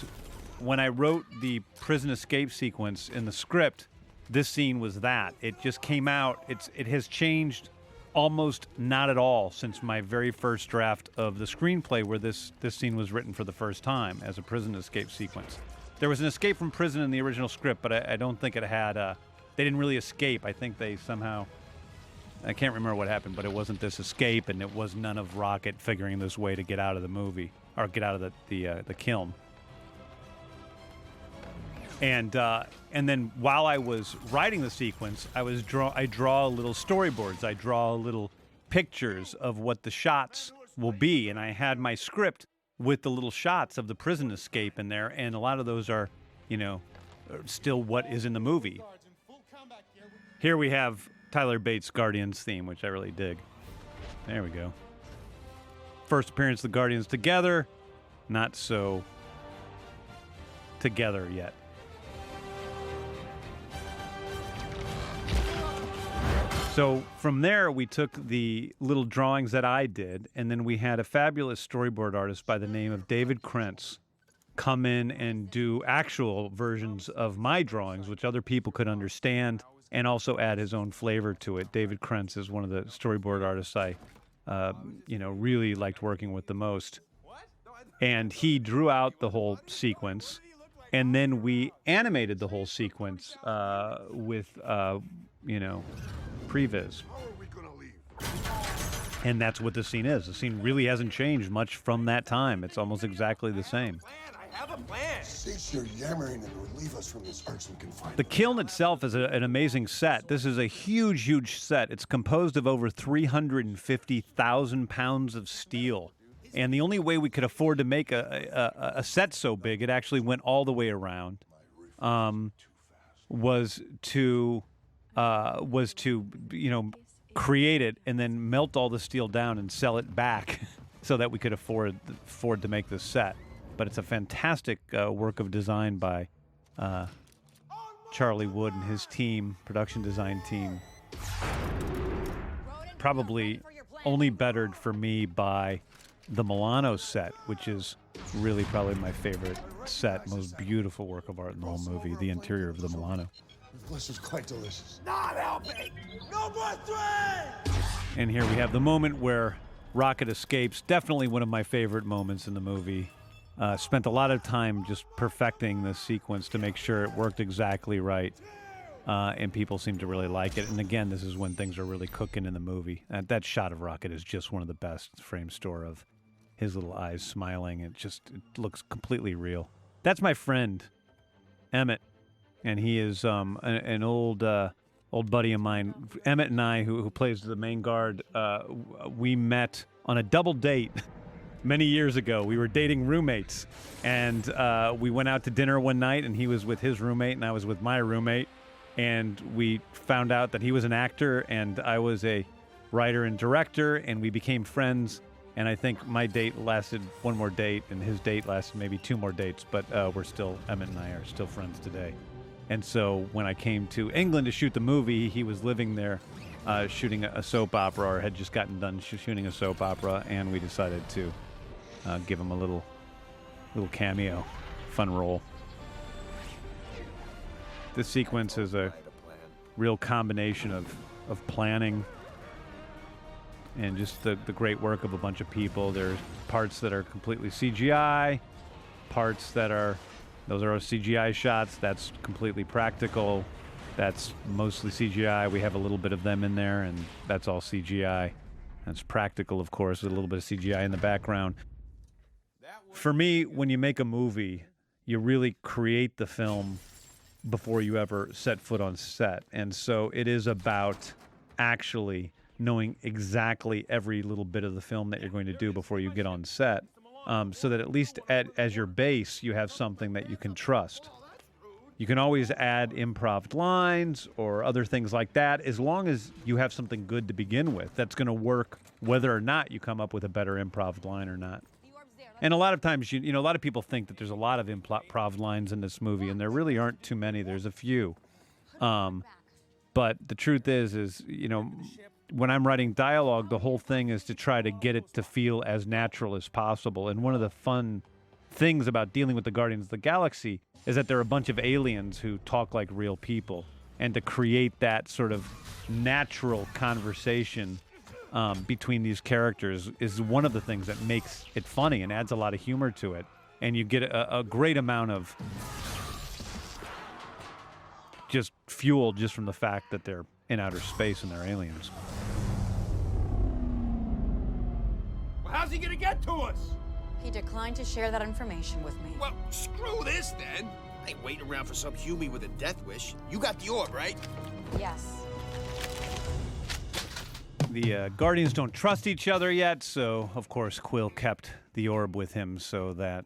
Speaker 1: when I wrote the prison escape sequence in the script, this scene was that. It just came out. It's it has changed almost not at all since my very first draft of the screenplay where this this scene was written for the first time as a prison escape sequence. There was an escape from prison in the original script, but I, I don't think it had uh they didn't really escape. I think they somehow I can't remember what happened, but it wasn't this escape and it was none of Rocket figuring this way to get out of the movie or get out of the the uh, the Kyln and uh, and then while I was writing the sequence, I was draw I draw little storyboards. I draw little pictures of what the shots will be, and I had my script with the little shots of the prison escape in there, and a lot of those are, you know, still what is in the movie. Here we have Tyler Bates' Guardians theme, which I really dig. There we go. First appearance of the Guardians together, not so together yet. So from there, we took the little drawings that I did, and then we had a fabulous storyboard artist by the name of David Krentz come in and do actual versions of my drawings, which other people could understand, and also add his own flavor to it. David Krentz is one of the storyboard artists I, uh, you know, really liked working with the most. And he drew out the whole sequence, and then we animated the whole sequence uh, with, uh, you know, previs. And that's what the scene is. The scene really hasn't changed much from that time. It's almost exactly the same.
Speaker 3: I have a plan.
Speaker 8: Cease your yammering and relieve us from this irksome confinement.
Speaker 1: The Kyln itself is a, an amazing set. This is a huge, huge set. It's composed of over 350,000 pounds of steel. And the only way we could afford to make a, a, a set so big, it actually went all the way around. Um, was to uh, was to you know create it and then melt all the steel down and sell it back so that we could afford afford to make this set. But it's a fantastic uh, work of design by uh, Charlie Wood and his team, production design team. Probably only bettered for me by the Milano set, which is really probably my favorite set, most beautiful work of art in the whole movie, the interior of the Milano.
Speaker 8: This is quite delicious. Not helping. No bus wait.
Speaker 1: And here we have the moment where Rocket escapes. Definitely one of my favorite moments in the movie. Uh, spent a lot of time just perfecting this sequence to make sure it worked exactly right. Uh, and people seem to really like it. And again, this is when things are really cooking in the movie. Uh, that shot of Rocket is just one of the best Framestore of his little eyes smiling. It just it looks completely real. That's my friend, Emmett, and he is um, an, an old uh, old buddy of mine. Emmett and I, who, who plays the main guard, uh, we met on a double date many years ago. We were dating roommates, and uh, we went out to dinner one night, and he was with his roommate, and I was with my roommate, and we found out that he was an actor, and I was a writer and director, and we became friends. And I think my date lasted one more date, and his date lasted maybe two more dates. But uh, we're still Emmett and I are still friends today. And so when I came to England to shoot the movie, he was living there, uh, shooting a, soap opera, or had just gotten done sh- shooting a soap opera, and we decided to uh, give him a little, little cameo, fun role. This sequence is a real combination of, of planning and just the, the great work of a bunch of people. There's parts that are completely CGI, parts that are those are our CGI shots. That's completely practical. That's mostly CGI. We have a little bit of them in there, and that's all CGI. That's practical, of course, with a little bit of CGI in the background. For me, when you make a movie, you really create the film before you ever set foot on set. And so it is about actually knowing exactly every little bit of the film that you're going to do before you get on set. Um, so that at least at, as your base, you have something that you can trust. You can always add improv lines or other things like that as long as you have something good to begin with that's going to work whether or not you come up with a better improv line or not. And a lot of times, you, you know, a lot of people think that there's a lot of improv lines in this movie, and there really aren't too many. There's a few. Um, but the truth is, is, you know, when I'm writing dialogue, the whole thing is to try to get it to feel as natural as possible. And one of the fun things about dealing with the Guardians of the Galaxy is that they're a bunch of aliens who talk like real people. And to create that sort of natural conversation um, between these characters is one of the things that makes it funny and adds a lot of humor to it. And you get a, a great amount of just fuel just from the fact that they're in outer space and they're aliens.
Speaker 3: Well, How's he gonna get to us?
Speaker 7: He declined to share that information with me.
Speaker 3: Well, screw this then. I ain't waiting around for some humie with a death wish. You got the orb, right?
Speaker 7: Yes.
Speaker 1: The uh, Guardians don't trust each other yet, so of course Quill kept the orb with him so that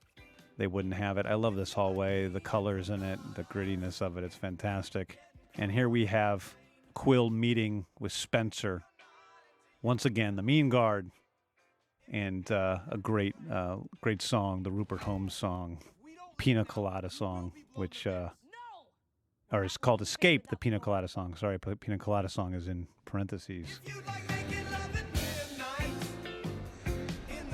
Speaker 1: they wouldn't have it. I love this hallway, the colors in it, the grittiness of it. It's fantastic. And here we have Quill meeting with Spencer. Once again, the Mean Guard, and uh, a great, uh, great song, the Rupert Holmes song, Pina Colada song, which, uh, or it's called Escape, the Pina Colada song. Sorry, Pina Colada song is in parentheses.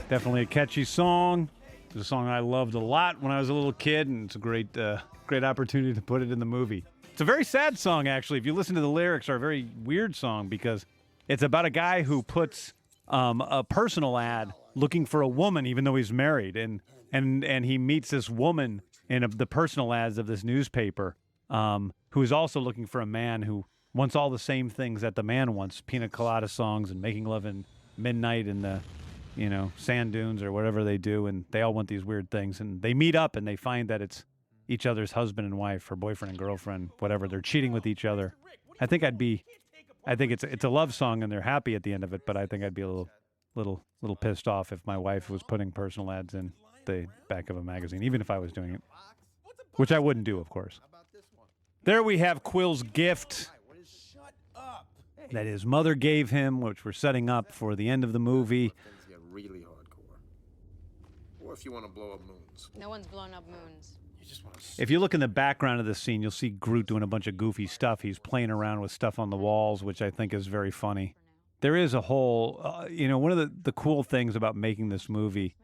Speaker 1: Definitely a catchy song. It's a song I loved a lot when I was a little kid, and it's a great, uh, great opportunity to put it in the movie. It's a very sad song, actually. If you listen to the lyrics, are a very weird song because it's about a guy who puts um, a personal ad looking for a woman, even though he's married, and and and he meets this woman in a, the personal ads of this newspaper, um, who is also looking for a man who wants all the same things that the man wants: pina colada songs and making love in midnight in the you know, sand dunes or whatever they do, and they all want these weird things. And they meet up and they find that it's each other's husband and wife, or boyfriend and girlfriend, whatever. They're cheating with each other. I think I'd be, I think it's it's a love song and they're happy at the end of it. But I think I'd be a little, little, little pissed off if my wife was putting personal ads in the back of a magazine, even if I was doing it, which I wouldn't do, of course. There we have Quill's gift that his mother gave him, which we're setting up for the end of the movie.
Speaker 3: Things get really hardcore. Or if you want to blow up moons.
Speaker 7: No one's blown up moons.
Speaker 3: Just want to.
Speaker 1: If you look in the background of the scene, you'll see Groot doing a bunch of goofy stuff. He's playing around with stuff on the walls, which I think is very funny. There is a whole, uh, you know, one of the, the cool things about making this movie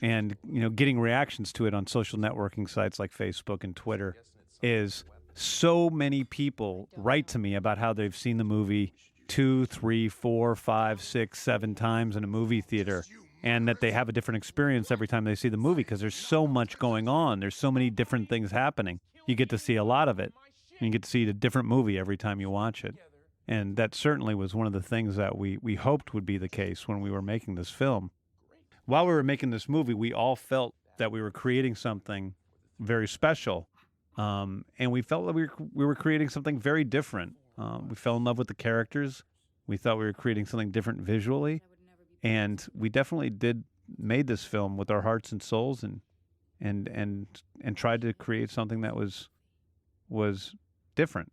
Speaker 1: and, you know, getting reactions to it on social networking sites like Facebook and Twitter is so many people write to me about how they've seen the movie two, three, four, five, six, seven times in a movie theater and that they have a different experience every time they see the movie because there's so much going on. There's so many different things happening. You get to see a lot of it. And you get to see a different movie every time you watch it. And that certainly was one of the things that we, we hoped would be the case when we were making this film. While we were making this movie, we all felt that we were creating something very special. Um, and we felt that we were, we were creating something very different. Um, we fell in love with the characters. We thought we were creating something different visually and we definitely did made this film with our hearts and souls and and and and tried to create something that was was different.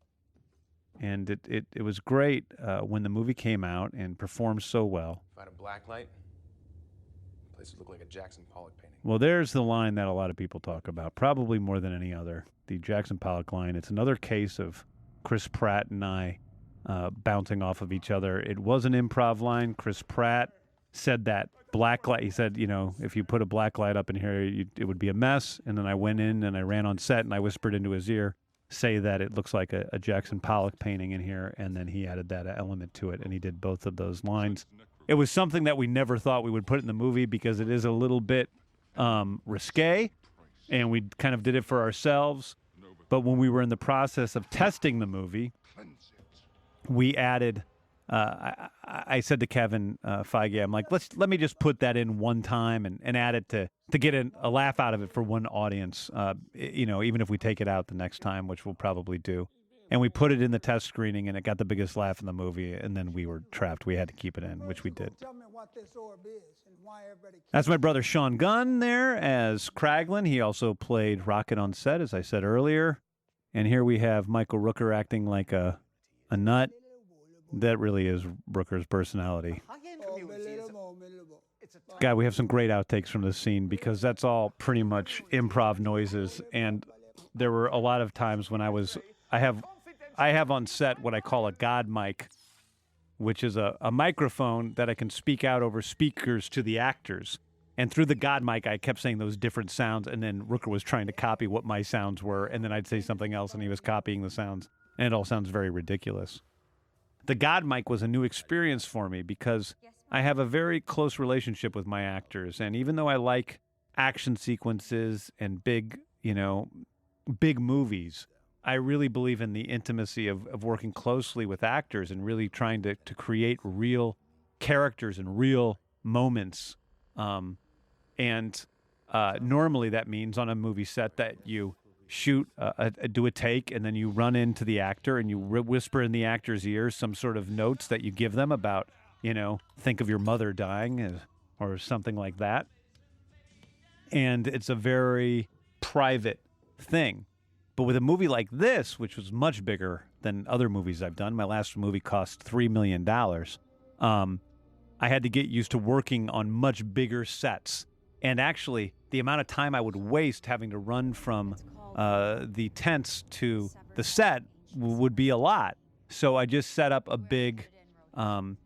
Speaker 1: And it it, it was great uh, when the movie came out and performed so well.
Speaker 6: If I had a black light, place would look like a Jackson Pollock painting.
Speaker 1: well there's the line that a lot of people talk about probably more than any other the jackson pollock line. It's another case of chris pratt and i uh, bouncing off of each other. It was an improv line. Chris pratt said that black light. He said, you know, if you put a black light up in here, you, it would be a mess. And then I went in and I ran on set and I whispered into his ear, say that it looks like a, a Jackson Pollock painting in here. And then he added that element to it and he did both of those lines. It was something that we never thought we would put in the movie because it is a little bit um, risque and we kind of did it for ourselves. But when we were in the process of testing the movie, we added I, I I said to Kevin uh, Feige, I'm like, let's let me just put that in one time and, and add it to to get a, a laugh out of it for one audience. Uh, you know, even if we take it out the next time, which we'll probably do. And we put it in the test screening, and it got the biggest laugh in the movie. And then we were trapped. We had to keep it in, which we did.
Speaker 8: Tell me what this orb is and why everybody
Speaker 1: That's my brother Sean Gunn there as Kraglin. He also played Rocket on set, as I said earlier. And here we have Michael Rooker acting like a a nut. That really is Rooker's personality. God, we have some great outtakes from this scene because that's all pretty much improv noises. And there were a lot of times when I was, I have, I have on set what I call a God mic, which is a, a microphone that I can speak out over speakers to the actors. And through the God mic, I kept saying those different sounds. And then Rooker was trying to copy what my sounds were. And then I'd say something else and he was copying the sounds. And it all sounds very ridiculous the God mic was a new experience for me because I have a very close relationship with my actors. And even though I like action sequences and big, you know, big movies, I really believe in the intimacy of, of working closely with actors and really trying to, to create real characters and real moments. Um, and uh, normally that means on a movie set that you shoot uh, a, a, do a take and then you run into the actor and you whi- whisper in the actor's ears some sort of notes that you give them about you know think of your mother dying uh, or something like that. And it's a very private thing. But with a movie like this which was much bigger than other movies i've done my last movie cost $3 million um, i had to get used to working on much bigger sets. And actually the amount of time i would waste having to run from uh, the tents to the set would be a lot. So I just set up a big um,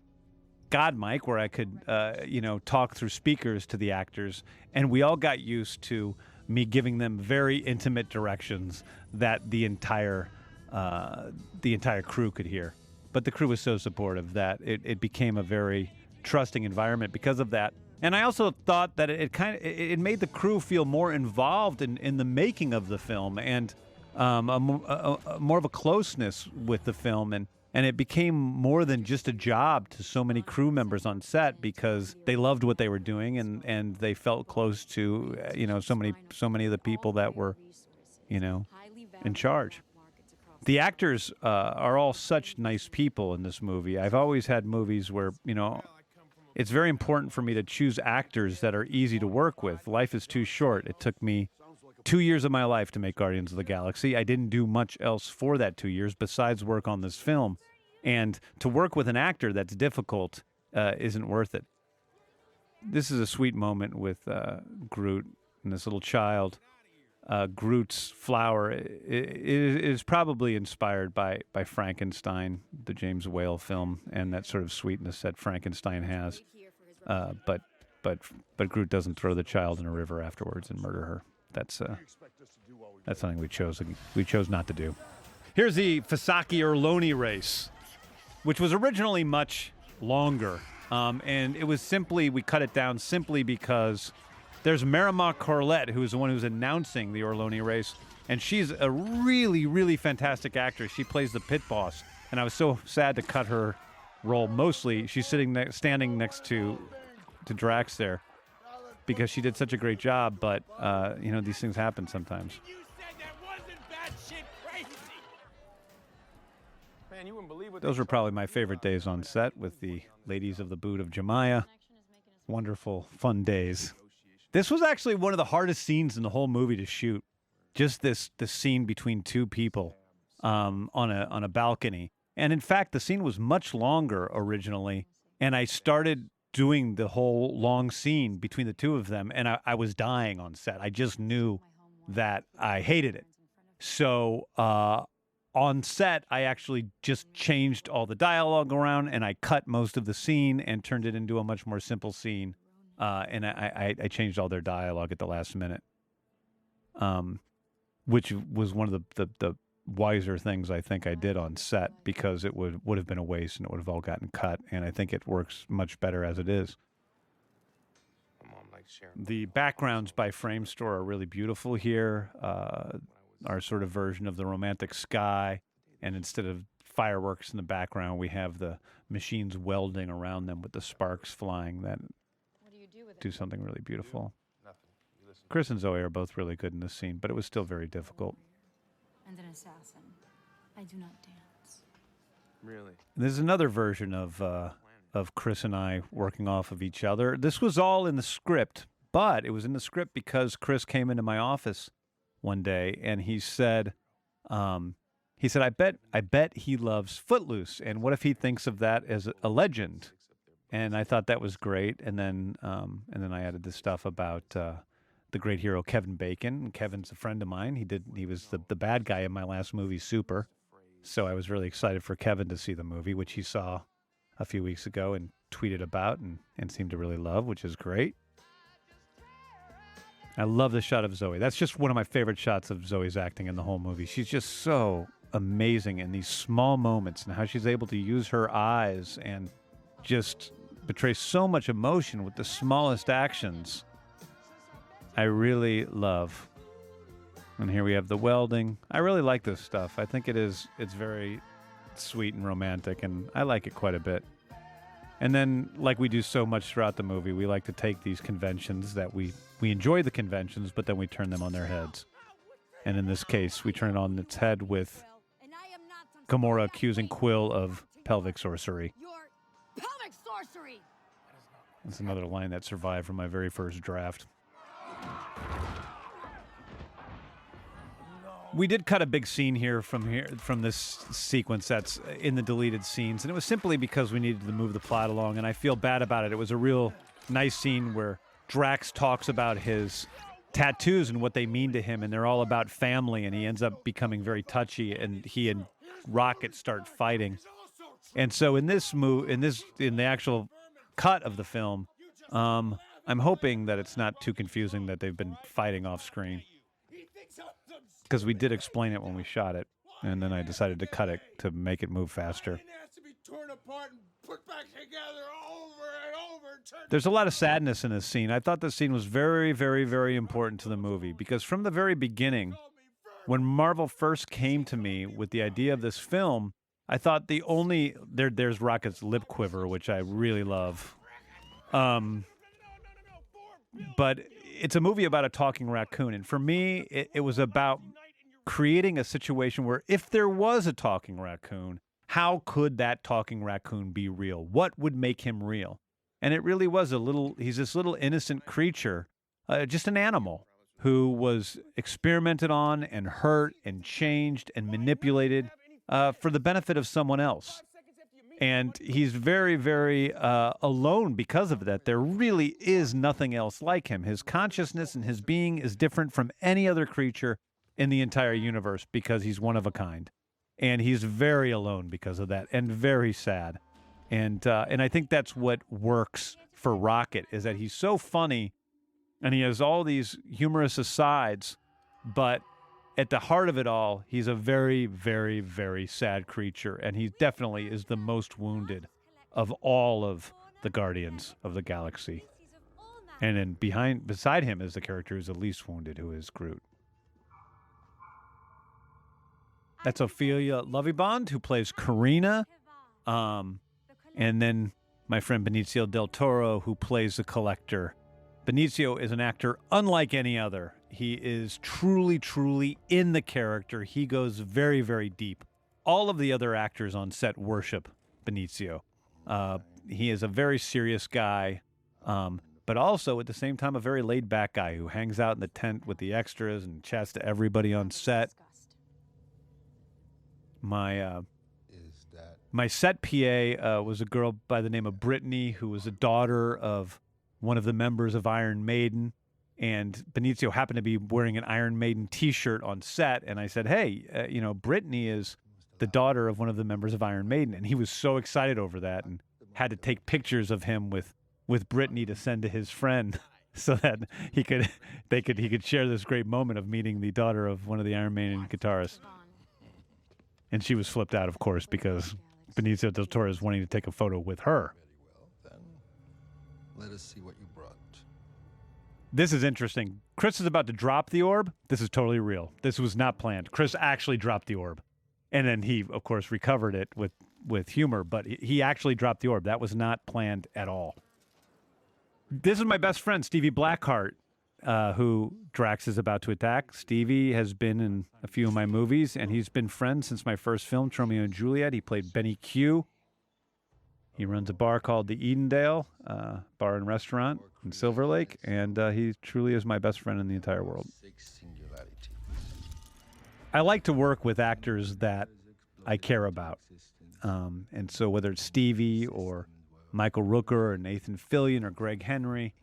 Speaker 1: God mic where I could, uh, you know, talk through speakers to the actors, and we all got used to me giving them very intimate directions that the entire uh, the entire crew could hear. But the crew was so supportive that it, it became a very trusting environment because of that. And I also thought that it, it kind of it, made the crew feel more involved in, in the making of the film and um, a, a, a, more of a closeness with the film and and it became more than just a job to so many crew members on set because they loved what they were doing and, and they felt close to you know so many so many of the people that were you know in charge. The actors uh, are all such nice people in this movie. I've always had movies where you know it's very important for me to choose actors that are easy to work with. Life is too short. It took me two years of my life to make Guardians of the Galaxy. I didn't do much else for that two years besides work on this film. And to work with an actor that's difficult uh, isn't worth it. This is a sweet moment with uh, Groot and this little child. Uh, Groot's flower is probably inspired by, by Frankenstein, the James Whale film, and that sort of sweetness that Frankenstein has. Uh, but but but Groot doesn't throw the child in a river afterwards and murder her. That's uh, that's something we chose we chose not to do. Here's the Fasaki Orloni race, which was originally much longer, um, and it was simply we cut it down simply because there's Marama Corlett, who's the one who's announcing the Orloni race, and she's a really, really fantastic actress. She plays the pit boss, and I was so sad to cut her role. Mostly, she's sitting ne- standing next to to Drax there because she did such a great job. But uh, you know, these things happen sometimes.
Speaker 6: Man, you wouldn't believe what
Speaker 1: Those were probably my favorite days on set with the ladies of the boot of Jemiah. Wonderful, fun days. This was actually one of the hardest scenes in the whole movie to shoot. Just this this scene between two people um, on a on a balcony. And in fact, the scene was much longer originally. And I started doing the whole long scene between the two of them, and I, I was dying on set. I just knew that I hated it. So uh, on set, I actually just changed all the dialogue around and I cut most of the scene and turned it into a much more simple scene. Uh, and I, I, I changed all their dialogue at the last minute, um, which was one of the, the, the wiser things I think I did on set because it would, would have been a waste and it would have all gotten cut. And I think it works much better as it is.
Speaker 6: My mom likes sharing.
Speaker 1: The backgrounds by Framestore are really beautiful here. Uh, our sort of version of the romantic sky, and instead of fireworks in the background, we have the machines welding around them with the sparks flying that
Speaker 7: What do you do with
Speaker 1: do something really beautiful. Chris and Zoe are both really good in this scene, but it was still very difficult.
Speaker 7: And an assassin. I do not dance.
Speaker 6: Really?
Speaker 1: There's another version of uh, of Chris and I working off of each other. This was all in the script, but it was in the script because Chris came into my office one day and he said, um, he said, "I bet, I bet he loves Footloose, and what if he thinks of that as a, a legend?" And I thought that was great. And then, um, and then I added this stuff about uh, the great hero Kevin Bacon. Kevin's a friend of mine. He did, he was the the bad guy in my last movie, Super. So I was really excited for Kevin to see the movie, which he saw a few weeks ago and tweeted about and, and seemed to really love, which is great. I love the shot of Zoe. That's just one of my favorite shots of Zoe's acting in the whole movie. She's just so amazing in these small moments and how she's able to use her eyes and just betray so much emotion with the smallest actions. I really love. And here we have the welding. I really like this stuff. I think it is it's very sweet and romantic and I like it quite a bit. And then like we do so much throughout the movie, we like to take these conventions that we we enjoy the conventions, but then we turn them on their heads. And in this case, we turn it on its head with Gamora accusing Quill of pelvic sorcery.
Speaker 7: Pelvic sorcery!
Speaker 1: That's another line that survived from my very first draft. We did cut a big scene here from here from this sequence that's in the deleted scenes, and it was simply because we needed to move the plot along, and I feel bad about it. It was a real nice scene where Drax talks about his tattoos and what they mean to him, and they're all about family, and he ends up becoming very touchy, and he and Rocket start fighting. And so in this move, in this, in the actual cut of the film, um, I'm hoping that it's not too confusing that they've been fighting off screen because we did explain it when we shot it, and then I decided to cut it to make it move faster.
Speaker 3: It has to be torn apart and put back together over and over. and turned
Speaker 1: There's a lot of sadness in this scene. I thought this scene was very, very, very important to the movie because from the very beginning, when Marvel first came to me with the idea of this film, I thought the only there there's Rocket's lip quiver, which I really love. Um, but it's a movie about a talking raccoon, and for me, it, it was about creating a situation where if there was a talking raccoon, how could that talking raccoon be real? What would make him real? And it really was a little. He's this little innocent creature, uh, just an animal, who was experimented on and hurt and changed and manipulated uh, for the benefit of someone else. And he's very, very uh, alone because of that. There really is nothing else like him. His consciousness and his being is different from any other creature in the entire universe because he's one of a kind. And he's very alone because of that and very sad. And uh, and I think that's what works for Rocket is that he's so funny and he has all these humorous asides, but at the heart of it all, he's a very, very, very sad creature, and he definitely is the most wounded of all of the Guardians of the Galaxy. And then behind, beside him, is the character who's the least wounded, who is Groot. That's Ophelia Lovibond, who plays Carina. Um, and then my friend Benicio del Toro, who plays the collector. Benicio is an actor unlike any other. He is truly, truly in the character. He goes very, very deep. All of the other actors on set worship Benicio. Uh, he is a very serious guy, um, but also at the same time a very laid back guy who hangs out in the tent with the extras and chats to everybody on set. My uh, my set PA uh, was a girl by the name of Brittany, who was a daughter of one of the members of Iron Maiden. And Benicio happened to be wearing an Iron Maiden t shirt on set. And I said, Hey, uh, you know, Brittany is the daughter of one of the members of Iron Maiden. And he was so excited over that and had to take pictures of him with, with Brittany to send to his friend. So that he could, they could, he could share this great moment of meeting the daughter of one of the Iron Maiden guitarists. And she was flipped out, of course, because Benicio del Toro is wanting to take a photo with her.
Speaker 10: Let us see what you brought.
Speaker 1: This is interesting. Chris is about to drop the orb. This is totally real. This was not planned. Chris actually dropped the orb. And then he, of course, recovered it with, with humor, but he- actually dropped the orb. That was not planned at all. This is my best friend, Stevie Blackehart, uh, who Drax is about to attack. Stevie has been in a few of my movies, and he's been friends since my first film, Tromeo and Juliet. He played Benny Q. He runs a bar called the Edendale uh, Bar and Restaurant in Silver Lake, and uh, he truly is my best friend in the entire world. I like to work with actors that I care about. Um, and so whether it's Stevie or Michael Rooker or Nathan Fillion or Gregg Henry,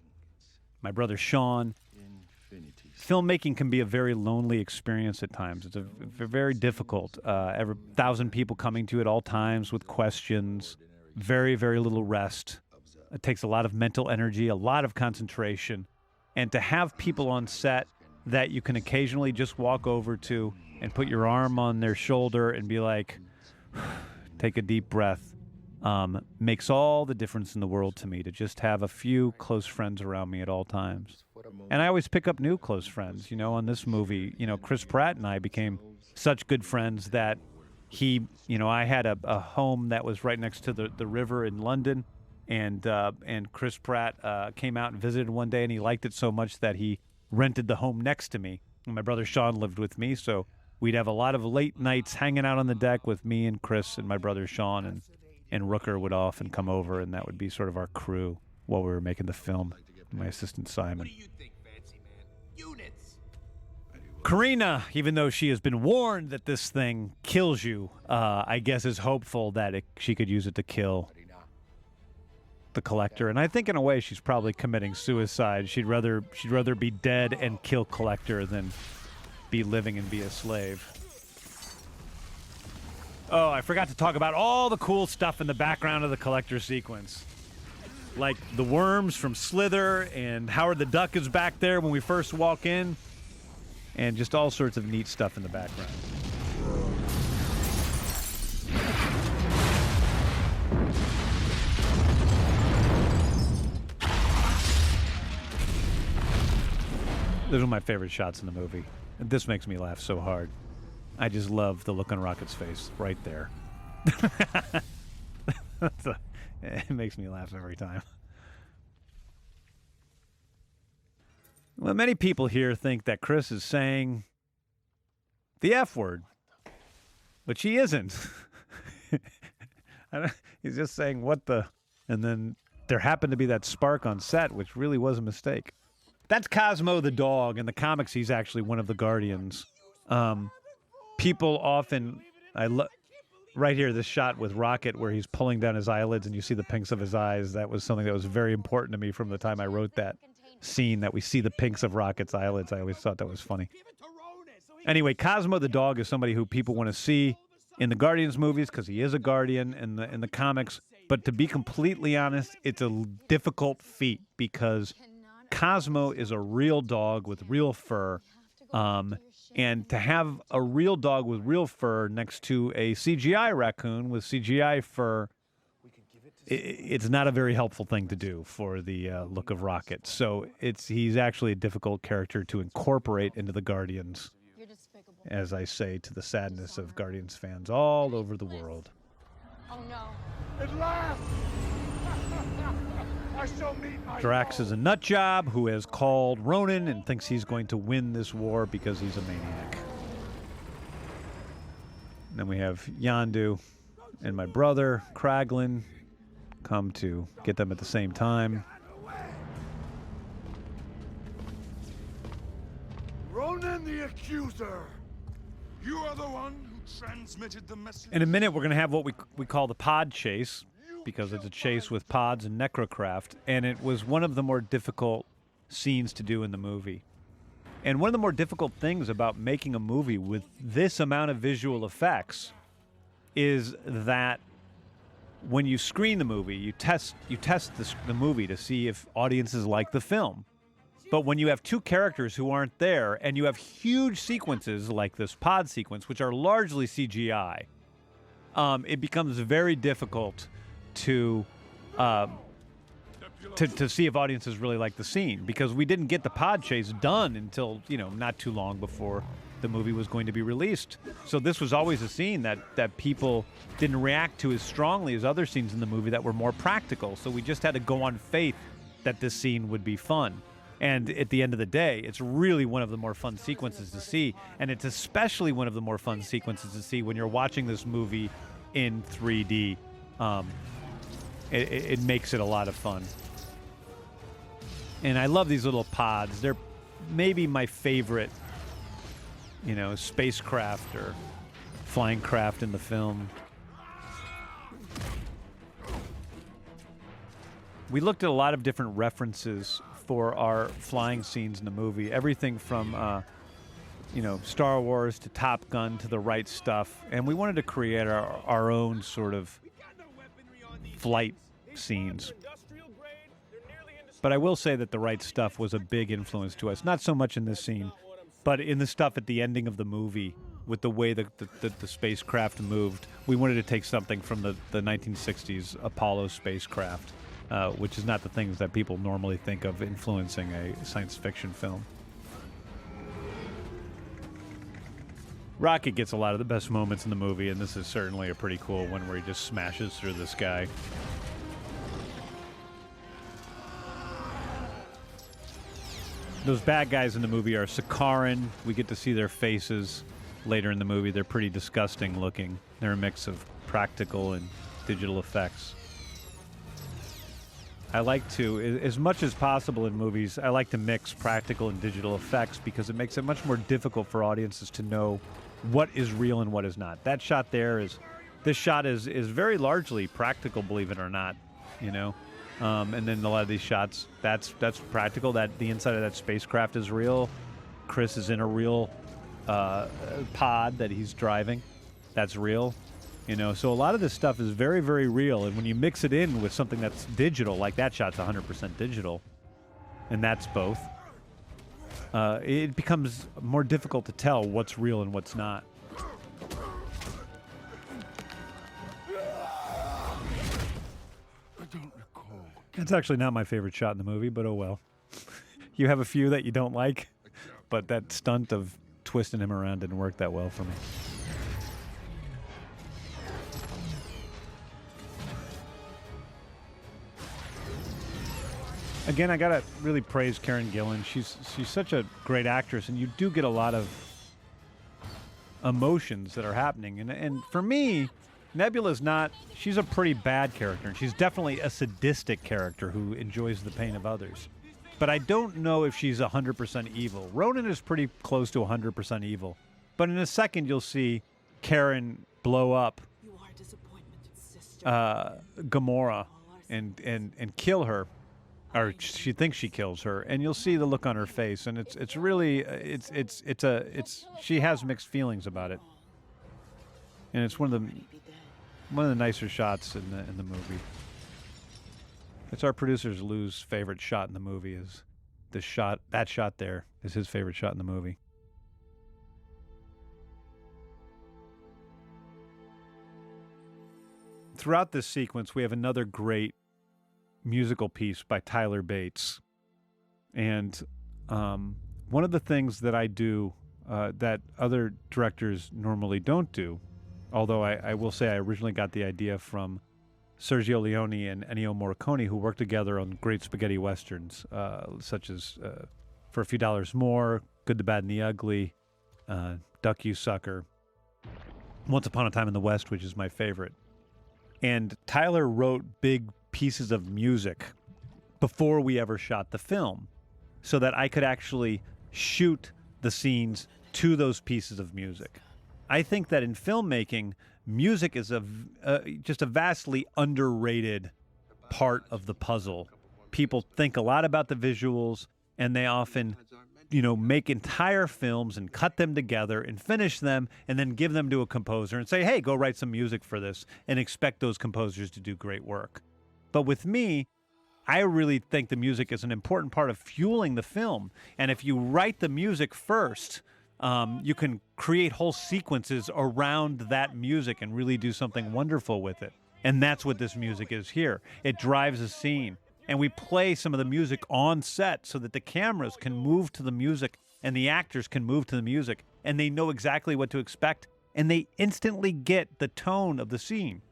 Speaker 1: my brother Sean, filmmaking can be a very lonely experience at times. It's a, very difficult. Uh, every thousand people coming to you at all times with questions, very, very little rest. It takes a lot of mental energy, a lot of concentration. And to have people on set that you can occasionally just walk over to and put your arm on their shoulder and be like, take a deep breath, um, makes all the difference in the world to me to just have a few close friends around me at all times. And I always pick up new close friends. You know, on this movie, you know, Chris Pratt and I became such good friends that he, you know, I had a, a home that was right next to the, the river in London. And uh, and Chris Pratt uh, came out and visited one day, and he liked it so much that he rented the home next to me. And my brother Sean lived with me, so we'd have a lot of late nights hanging out on the deck with me and Chris and my brother Sean, and and Rooker would often come over, and that would be sort of our crew while we were making the film. My assistant Simon. Carina, even though she has been warned that this thing kills you, uh, I guess is hopeful that it, she could use it to kill the collector. And I think in a way she's probably committing suicide. She'd rather she'd rather be dead and kill collector than be living and be a slave. Oh, I forgot to talk about all the cool stuff in the background of the collector sequence. Like the worms from Slither and Howard the Duck is back there when we first walk in. And just all sorts of neat stuff in the background. Those are my favorite shots in the movie. And this makes me laugh so hard. I just love the look on Rocket's face right there. It makes me laugh every time. Well, many people here think that Chris is saying the F word, but she isn't. He's just saying what the, and then there happened to be that spark on set, which really was a mistake. That's Cosmo the dog. In the comics, he's actually one of the Guardians. Um, people often, I lo- right here, this shot with Rocket where he's pulling down his eyelids and you see the pinks of his eyes. That was something that was very important to me from the time I wrote that scene. That we see the pinks of Rocket's eyelids. I always thought that was funny. Anyway, Cosmo the dog is somebody who people want to see in the Guardians movies because he is a Guardian in the in the comics. But to be completely honest, it's a difficult feat because Cosmo is a real dog with real fur. Um, and to have a real dog with real fur next to a CGI raccoon with CGI fur, it's not a very helpful thing to do for the uh, look of Rocket. So it's he's actually a difficult character to incorporate into the Guardians, as I say to the sadness of Guardians fans all over the world.
Speaker 7: Oh no.
Speaker 5: At last! I shall meet my
Speaker 1: Drax is a nut job who has called Ronan and thinks he's going to win this war because he's a maniac. And then we have Yondu and my brother, Kraglin, come to get them at the same time.
Speaker 5: Ronan the Accuser! You are the one who transmitted the message.
Speaker 1: In a minute, we're going to have what we, we call the pod chase because it's a chase with pods and necrocraft. And it was one of the more difficult scenes to do in the movie. And one of the more difficult things about making a movie with this amount of visual effects is that when you screen the movie, you test you test the, the movie to see if audiences like the film. But when you have two characters who aren't there and you have huge sequences like this pod sequence, which are largely CGI, um, it becomes very difficult to, um, to to see if audiences really like the scene because we didn't get the pod chase done until you know not too long before the movie was going to be released. So this was always a scene that that people didn't react to as strongly as other scenes in the movie that were more practical. So we just had to go on faith that this scene would be fun. And at the end of the day, it's really one of the more fun sequences to see. And it's especially one of the more fun sequences to see when you're watching this movie in 3D. Um, it, it it makes it a lot of fun. And I love these little pods. They're maybe my favorite, you know, spacecraft or flying craft in the film. We looked at a lot of different references for our flying scenes in the movie. Everything from, uh, you know, Star Wars to Top Gun to the right stuff. And we wanted to create our, our own sort of flight scenes. But I will say that the right stuff was a big influence to us. Not so much in this scene, but in the stuff at the ending of the movie with the way that the, the, the spacecraft moved. We wanted to take something from the, the 1960s Apollo spacecraft, uh, which is not the things that people normally think of influencing a science fiction film. Rocket gets a lot of the best moments in the movie, and this is certainly a pretty cool one where he just smashes through the sky. Those bad guys in the movie are Sakaaran. We get to see their faces later in the movie. They're pretty disgusting looking. They're a mix of practical and digital effects. I like to, as much as possible in movies, I like to mix practical and digital effects because it makes it much more difficult for audiences to know what is real and what is not. That shot there is, this shot is is very largely practical, believe it or not. You know, um, and then a lot of these shots, that's that's practical. That the inside of that spacecraft is real. Chris is in a real uh, pod that he's driving. That's real. You know, so a lot of this stuff is very, very real. And when you mix it in with something that's digital, like that shot's 100% digital, and that's both, uh, it becomes more difficult to tell what's real and what's not. It's actually not my favorite shot in the movie, but oh well. you have a few that you don't like, but that stunt of twisting him around didn't work that well for me. Again, I gotta really praise Karen Gillan. She's she's such a great actress, and you do get a lot of emotions that are happening. And and for me, Nebula's not. She's a pretty bad character, and she's definitely a sadistic character who enjoys the pain of others. but I don't know if she's 100% evil. Ronan is pretty close to 100% evil. But in a second, you'll see Karen blow up uh, Gamora and, and, and kill her. Or she thinks she kills her, and you'll see the look on her face, and it's it's really it's it's it's a it's she has mixed feelings about it, and it's one of the one of the nicer shots in the in the movie. It's our producer's Lou's favorite shot in the movie is this shot. That shot there is his favorite shot in the movie. Throughout this sequence, we have another great musical piece by Tyler Bates, and um, one of the things that I do uh, that other directors normally don't do, although I, I will say I originally got the idea from Sergio Leone and Ennio Morricone, who worked together on great spaghetti westerns, uh, such as uh, For a Few Dollars More, Good, the Bad, and the Ugly, uh, Duck You Sucker, Once Upon a Time in the West, which is my favorite. And Tyler wrote big pieces of music before we ever shot the film so that I could actually shoot the scenes to those pieces of music. I think that in filmmaking, music is a uh, just a vastly underrated part of the puzzle. People think a lot about the visuals and they often you know make entire films and cut them together and finish them and then give them to a composer and say, "Hey, go write some music for this," and expect those composers to do great work. But with me, I really think the music is an important part of fueling the film. And if you write the music first, um, you can create whole sequences around that music and really do something wonderful with it. And that's what this music is here. It drives a scene. And we play some of the music on set so that the cameras can move to the music and the actors can move to the music and they know exactly what to expect and they instantly get the tone of the scene.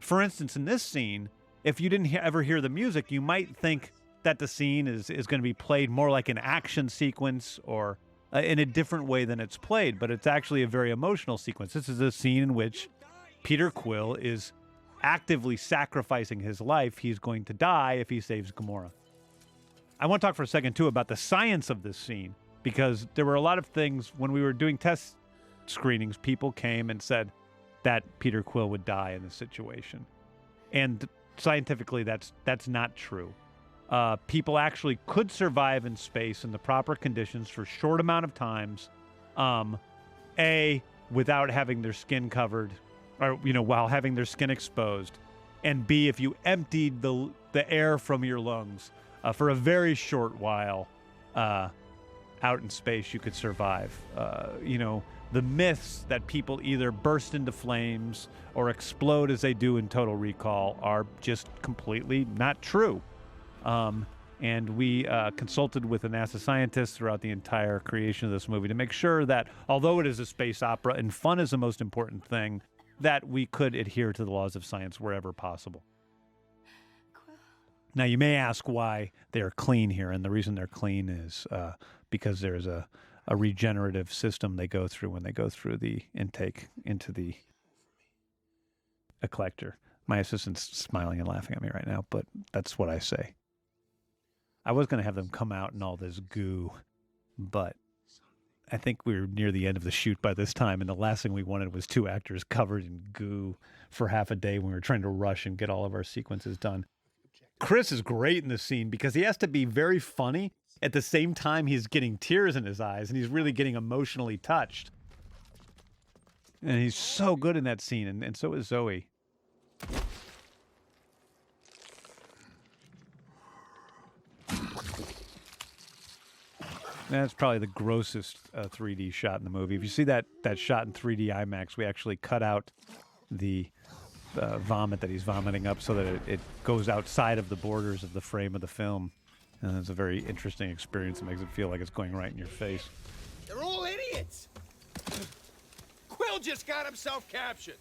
Speaker 1: For instance, in this scene, if you didn't ever hear the music, you might think that the scene is, is going to be played more like an action sequence or uh, in a different way than it's played, but it's actually a very emotional sequence. This is a scene in which Peter Quill is actively sacrificing his life. He's going to die if he saves Gamora. I want to talk for a second, too, about the science of this scene because there were a lot of things when we were doing test screenings, people came and said that Peter Quill would die in this situation. And scientifically, that's that's not true. Uh, people actually could survive in space in the proper conditions for short amount of times. Um, a without having their skin covered, or you know, while having their skin exposed, and B if you emptied the the air from your lungs uh, for a very short while uh, out in space, you could survive. Uh, you know, the myths that people either burst into flames or explode as they do in Total Recall are just completely not true. Um, and we uh, consulted with a NASA scientist throughout the entire creation of this movie to make sure that, although it is a space opera and fun is the most important thing, that we could adhere to the laws of science wherever possible. Now, you may ask why they're clean here, and the reason they're clean is uh, because there's a, a regenerative system they go through when they go through the intake into the a collector. My assistant's smiling and laughing at me right now, but that's what I say. I was going to have them come out in all this goo, but I think we were near the end of the shoot by this time, and the last thing we wanted was two actors covered in goo for half a day when we were trying to rush and get all of our sequences done. Chris is great in this scene because he has to be very funny at the same time he's getting tears in his eyes and he's really getting emotionally touched. And he's so good in that scene, and, and so is Zoe. That's probably the grossest uh, 3D shot in the movie. If you see that that shot in 3D IMAX, we actually cut out the uh, vomit that he's vomiting up so that it, it goes outside of the borders of the frame of the film. And it's a very interesting experience. It makes it feel like it's going right in your face.
Speaker 3: They're all idiots. Quill just got himself captured.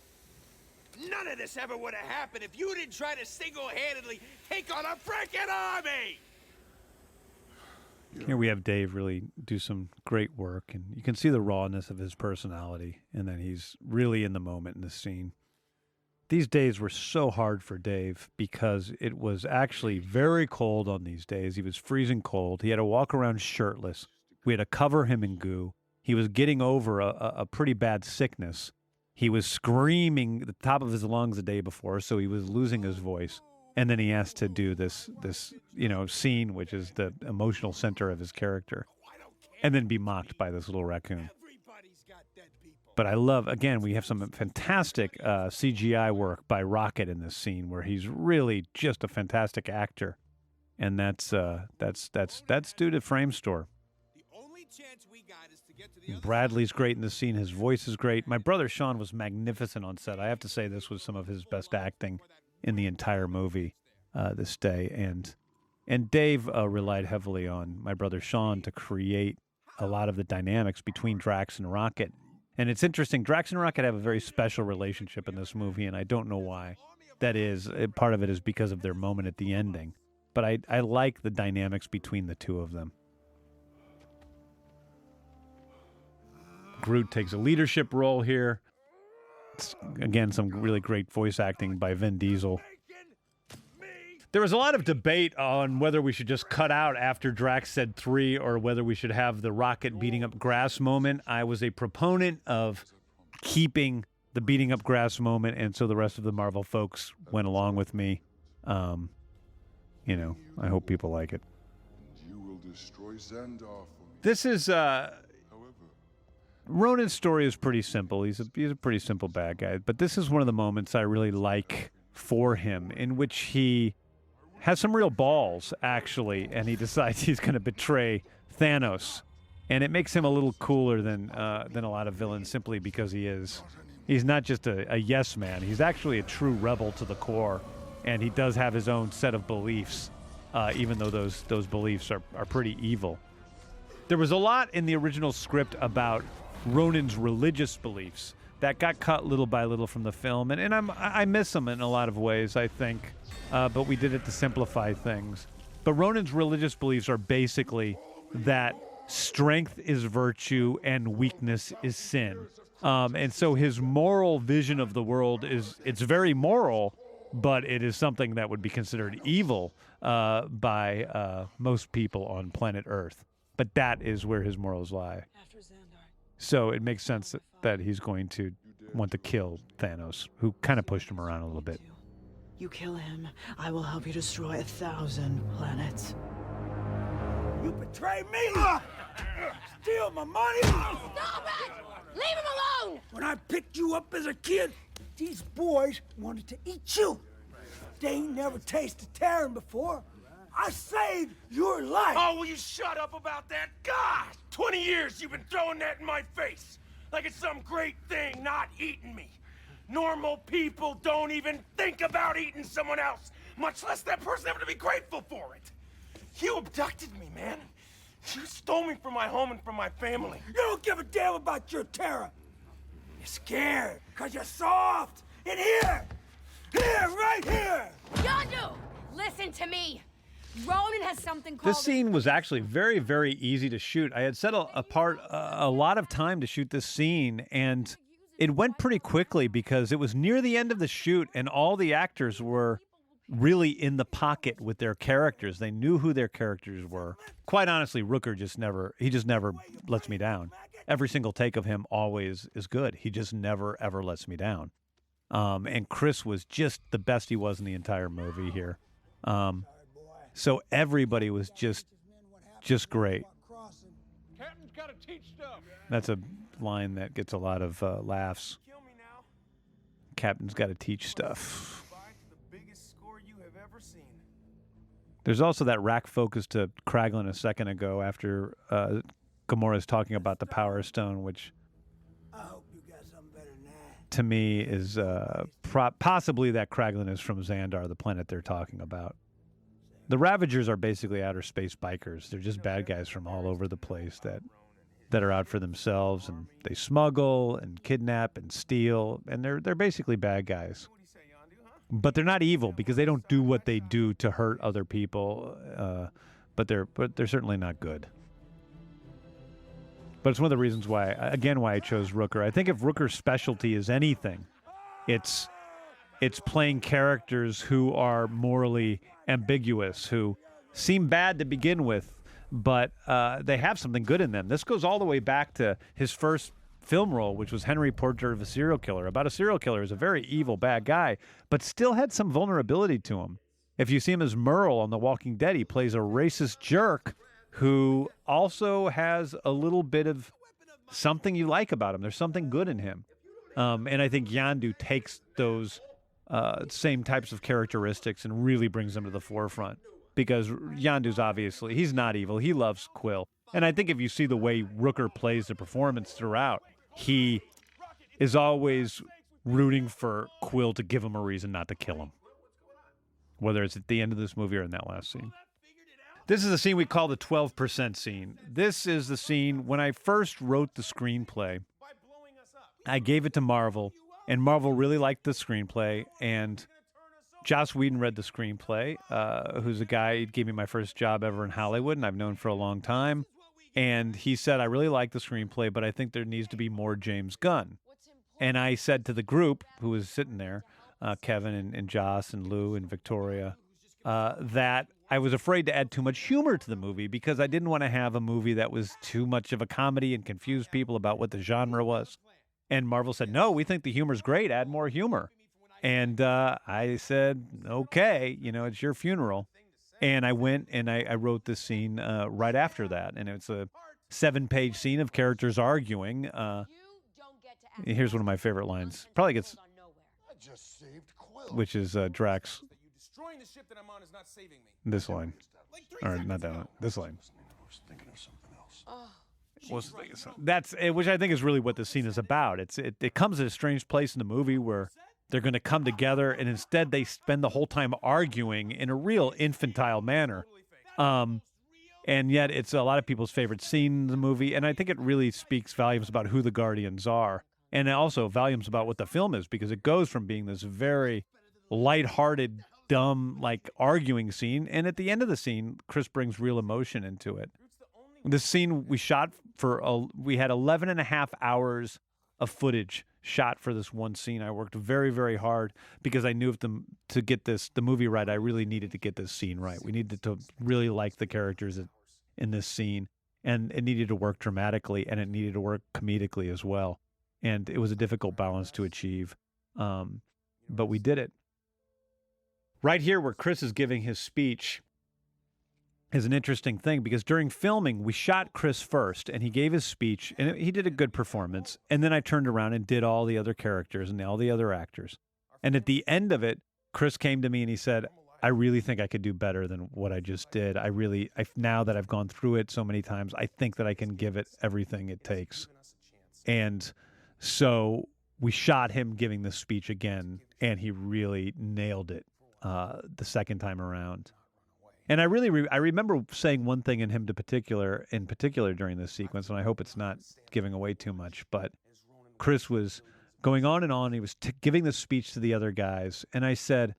Speaker 3: None of this ever would have happened if you didn't try to single-handedly take on a freaking army.
Speaker 1: Here we have Dave really do some great work, and you can see the rawness of his personality, and then he's really in the moment in the scene. these days were so hard for Dave because it was actually very cold on these days. He was freezing cold. He had to walk around shirtless. We had to cover him in goo. He was getting over a, a, pretty bad sickness. He was screaming the top of his lungs the day before, so he was losing his voice. And then he has to do this this you know scene, which is the emotional center of his character, and then be mocked by this little raccoon. But I love again we have some fantastic uh, CGI work by Rocket in this scene where he's really just a fantastic actor, and that's uh, that's that's that's due to Framestore. Bradley's great in the scene. His voice is great. My brother Sean was magnificent on set. I have to say this was some of his best acting in the entire movie uh, this day, and and Dave uh, relied heavily on my brother Sean to create a lot of the dynamics between Drax and Rocket. And it's interesting. Drax and Rocket have a very special relationship in this movie, and I don't know why. That is uh, part of it is because of their moment at the ending, but I I like the dynamics between the two of them. Groot takes a leadership role here. It's, again, some really great voice acting by Vin Diesel. There was a lot of debate on whether we should just cut out after Drax said three or whether we should have the rocket beating up grass moment. I was a proponent of keeping the beating up grass moment, and so the rest of the Marvel folks went along with me. Um, you know, I hope people like it.
Speaker 5: You will destroy Xandar for me.
Speaker 1: This is uh,
Speaker 5: However,
Speaker 1: Ronan's story is pretty simple. He's a he's a pretty simple bad guy, but this is one of the moments I really like for him, in which he has some real balls actually, and he decides he's going to betray Thanos, and it makes him a little cooler than uh, than a lot of villains simply because he is he's not just a, a yes man. He's actually a true rebel to the core, and he does have his own set of beliefs, uh, even though those those beliefs are are pretty evil. There was a lot in the original script about Ronan's religious beliefs that got cut little by little from the film, and, and I'm, I miss them in a lot of ways, I think. Uh, but we did it to simplify things. But Ronan's religious beliefs are basically that strength is virtue and weakness is sin. Um, and so his moral vision of the world is it's very moral, but it is something that would be considered evil uh, by uh, most people on planet Earth. But that is where his morals lie. So it makes sense that, that he's going to want to kill Thanos, who kind of pushed him around a little bit.
Speaker 10: You kill him, I will help you destroy a thousand planets.
Speaker 3: You betray me! Steal my money!
Speaker 2: Stop it! Leave him alone!
Speaker 3: When I picked you up as a kid, these boys wanted to eat you. They ain't never tasted Terran before. I saved your life.
Speaker 6: Oh, will you shut up about that? God! 20 years you've been throwing that in my face. Like it's some great thing not eating me. Normal people don't even think about eating someone else, much less that person having to be grateful for it. You abducted me, man. You stole me from my home and from my family.
Speaker 3: You don't give a damn about your terror. You're scared, cause you're soft. In here! Here, right here!
Speaker 2: Yondu! Listen to me! Ronan has something called.
Speaker 1: This scene was actually very, very easy to shoot. I had set a, apart a, a lot of time to shoot this scene, and it went pretty quickly because it was near the end of the shoot, and all the actors were really in the pocket with their characters. They knew who their characters were. Quite honestly, Rooker just never he just never lets me down. Every single take of him always is good. He just never ever lets me down. Um, and Chris was just the best he was in the entire movie here. Um, so everybody was just just great.
Speaker 5: Captain's gotta teach stuff.
Speaker 1: That's a line that gets a lot of uh, laughs.
Speaker 6: Kill me now.
Speaker 1: Captain's got to teach stuff.
Speaker 6: Goodbye to the biggest score you have ever seen.
Speaker 1: There's also that rack focus to Kraglin a second ago after uh, Gamora's talking about the Power Stone, which
Speaker 3: I hope you got something better than that.
Speaker 1: to me is uh, pro- possibly that Kraglin is from Xandar, the planet they're talking about. The Ravagers are basically outer space bikers. They're just bad guys from all over the place that that are out for themselves and they smuggle and kidnap and steal and they're they're basically bad guys.
Speaker 6: What do you say, Yondu, huh?
Speaker 1: But they're not evil because they don't do what they do to hurt other people. Uh, but they're but they're certainly not good. But it's one of the reasons why, again, why I chose Rooker. I think if Rooker's specialty is anything, it's it's playing characters who are morally ambiguous, who seem bad to begin with, but uh, they have something good in them. This goes all the way back to his first film role, which was Henry Portrait of a Serial Killer, about a serial killer who's a very evil, bad guy, but still had some vulnerability to him. If you see him as Merle on The Walking Dead, he plays a racist jerk who also has a little bit of something you like about him. There's something good in him. Um, and I think Yondu takes those uh, same types of characteristics and really brings them to the forefront because Yondu's obviously, he's not evil. He loves Quill. And I think if you see the way Rooker plays the performance throughout, he is always rooting for Quill to give him a reason not to kill him, whether it's at the end of this movie or in that last scene. This is the scene we call the 12% scene. This is the scene when I first wrote the screenplay. I gave it to Marvel, and Marvel really liked the screenplay. And Joss Whedon read the screenplay, uh, who's a guy who gave me my first job ever in Hollywood, and I've known for a long time. And he said, I really like the screenplay, but I think there needs to be more James Gunn. And I said to the group who was sitting there, uh, Kevin and, and Joss and Lou and Victoria, uh, that I was afraid to add too much humor to the movie because I didn't want to have a movie that was too much of a comedy and confuse people about what the genre was. And Marvel said, no, we think the humor's great. Add more humor. And uh, I said, okay, you know, it's your funeral. And I went and I, I wrote this scene uh, right after that. And it's a seven page scene of characters arguing. Uh, here's one of my favorite lines. Probably gets, which is uh, Drax.
Speaker 6: Destroying the ship that I'm on is not saving me.
Speaker 1: This line. Or not that one. This line.
Speaker 6: Oh,
Speaker 1: Was that's eh, which I think is really what the scene is about. It's it, it comes at a strange place in the movie where they're going to come together, and instead they spend the whole time arguing in a real infantile manner. Um, and yet it's a lot of people's favorite scene in the movie, and I think it really speaks volumes about who the Guardians are, and also volumes about what the film is because it goes from being this very lighthearted, dumb, like arguing scene, and at the end of the scene, Chris brings real emotion into it. This scene we shot for a, we had 11 and a half hours of footage shot for this one scene. I worked very, very hard because I knew if the, to get this the movie right, I really needed to get this scene right. We needed to really like the characters in this scene, and it needed to work dramatically and it needed to work comedically as well. And it was a difficult balance to achieve, um, but we did it. Right here, where Chris is giving his speech, is an interesting thing because during filming we shot Chris first and he gave his speech and he did a good performance and then I turned around and did all the other characters and all the other actors. And at the end of it, Chris came to me and he said, "I really think I could do better than what I just did. I really I now that I've gone through it so many times, I think that I can give it everything it takes." And so we shot him giving the speech again and he really nailed it uh, the second time around. And I really, re- I remember saying one thing in him to particular, in particular during this sequence, and I hope it's not giving away too much. But Chris was going on and on. He was t- giving the speech to the other guys, and I said,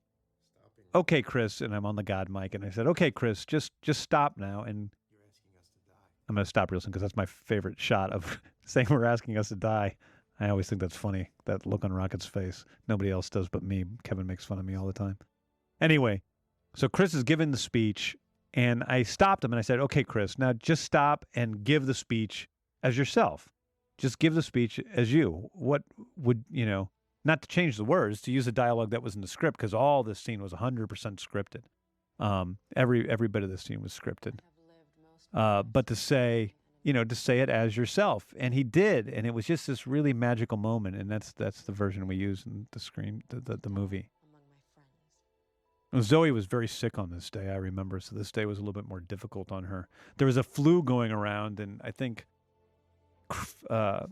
Speaker 1: "Okay, Chris," and I'm on the God mic, and I said, "Okay, Chris, just just stop now." And I'm going to stop real soon because that's my favorite shot of saying we're asking us to die. I always think that's funny. That look on Rocket's face. Nobody else does but me. Kevin makes fun of me all the time. Anyway, so Chris is giving the speech, and I stopped him and I said, "Okay, Chris, now just stop and give the speech as yourself. Just give the speech as you. What would you know? Not to change the words, to use a dialogue that was in the script, because all this scene was 100% scripted. Um, every every bit of this scene was scripted. Uh, but to say, you know, to say it as yourself, and he did, and it was just this really magical moment, and that's that's the version we use in the screen, the, the, the movie. Zoe was very sick on this day, I remember. So this day was a little bit more difficult on her. There was a flu going around, and I think uh,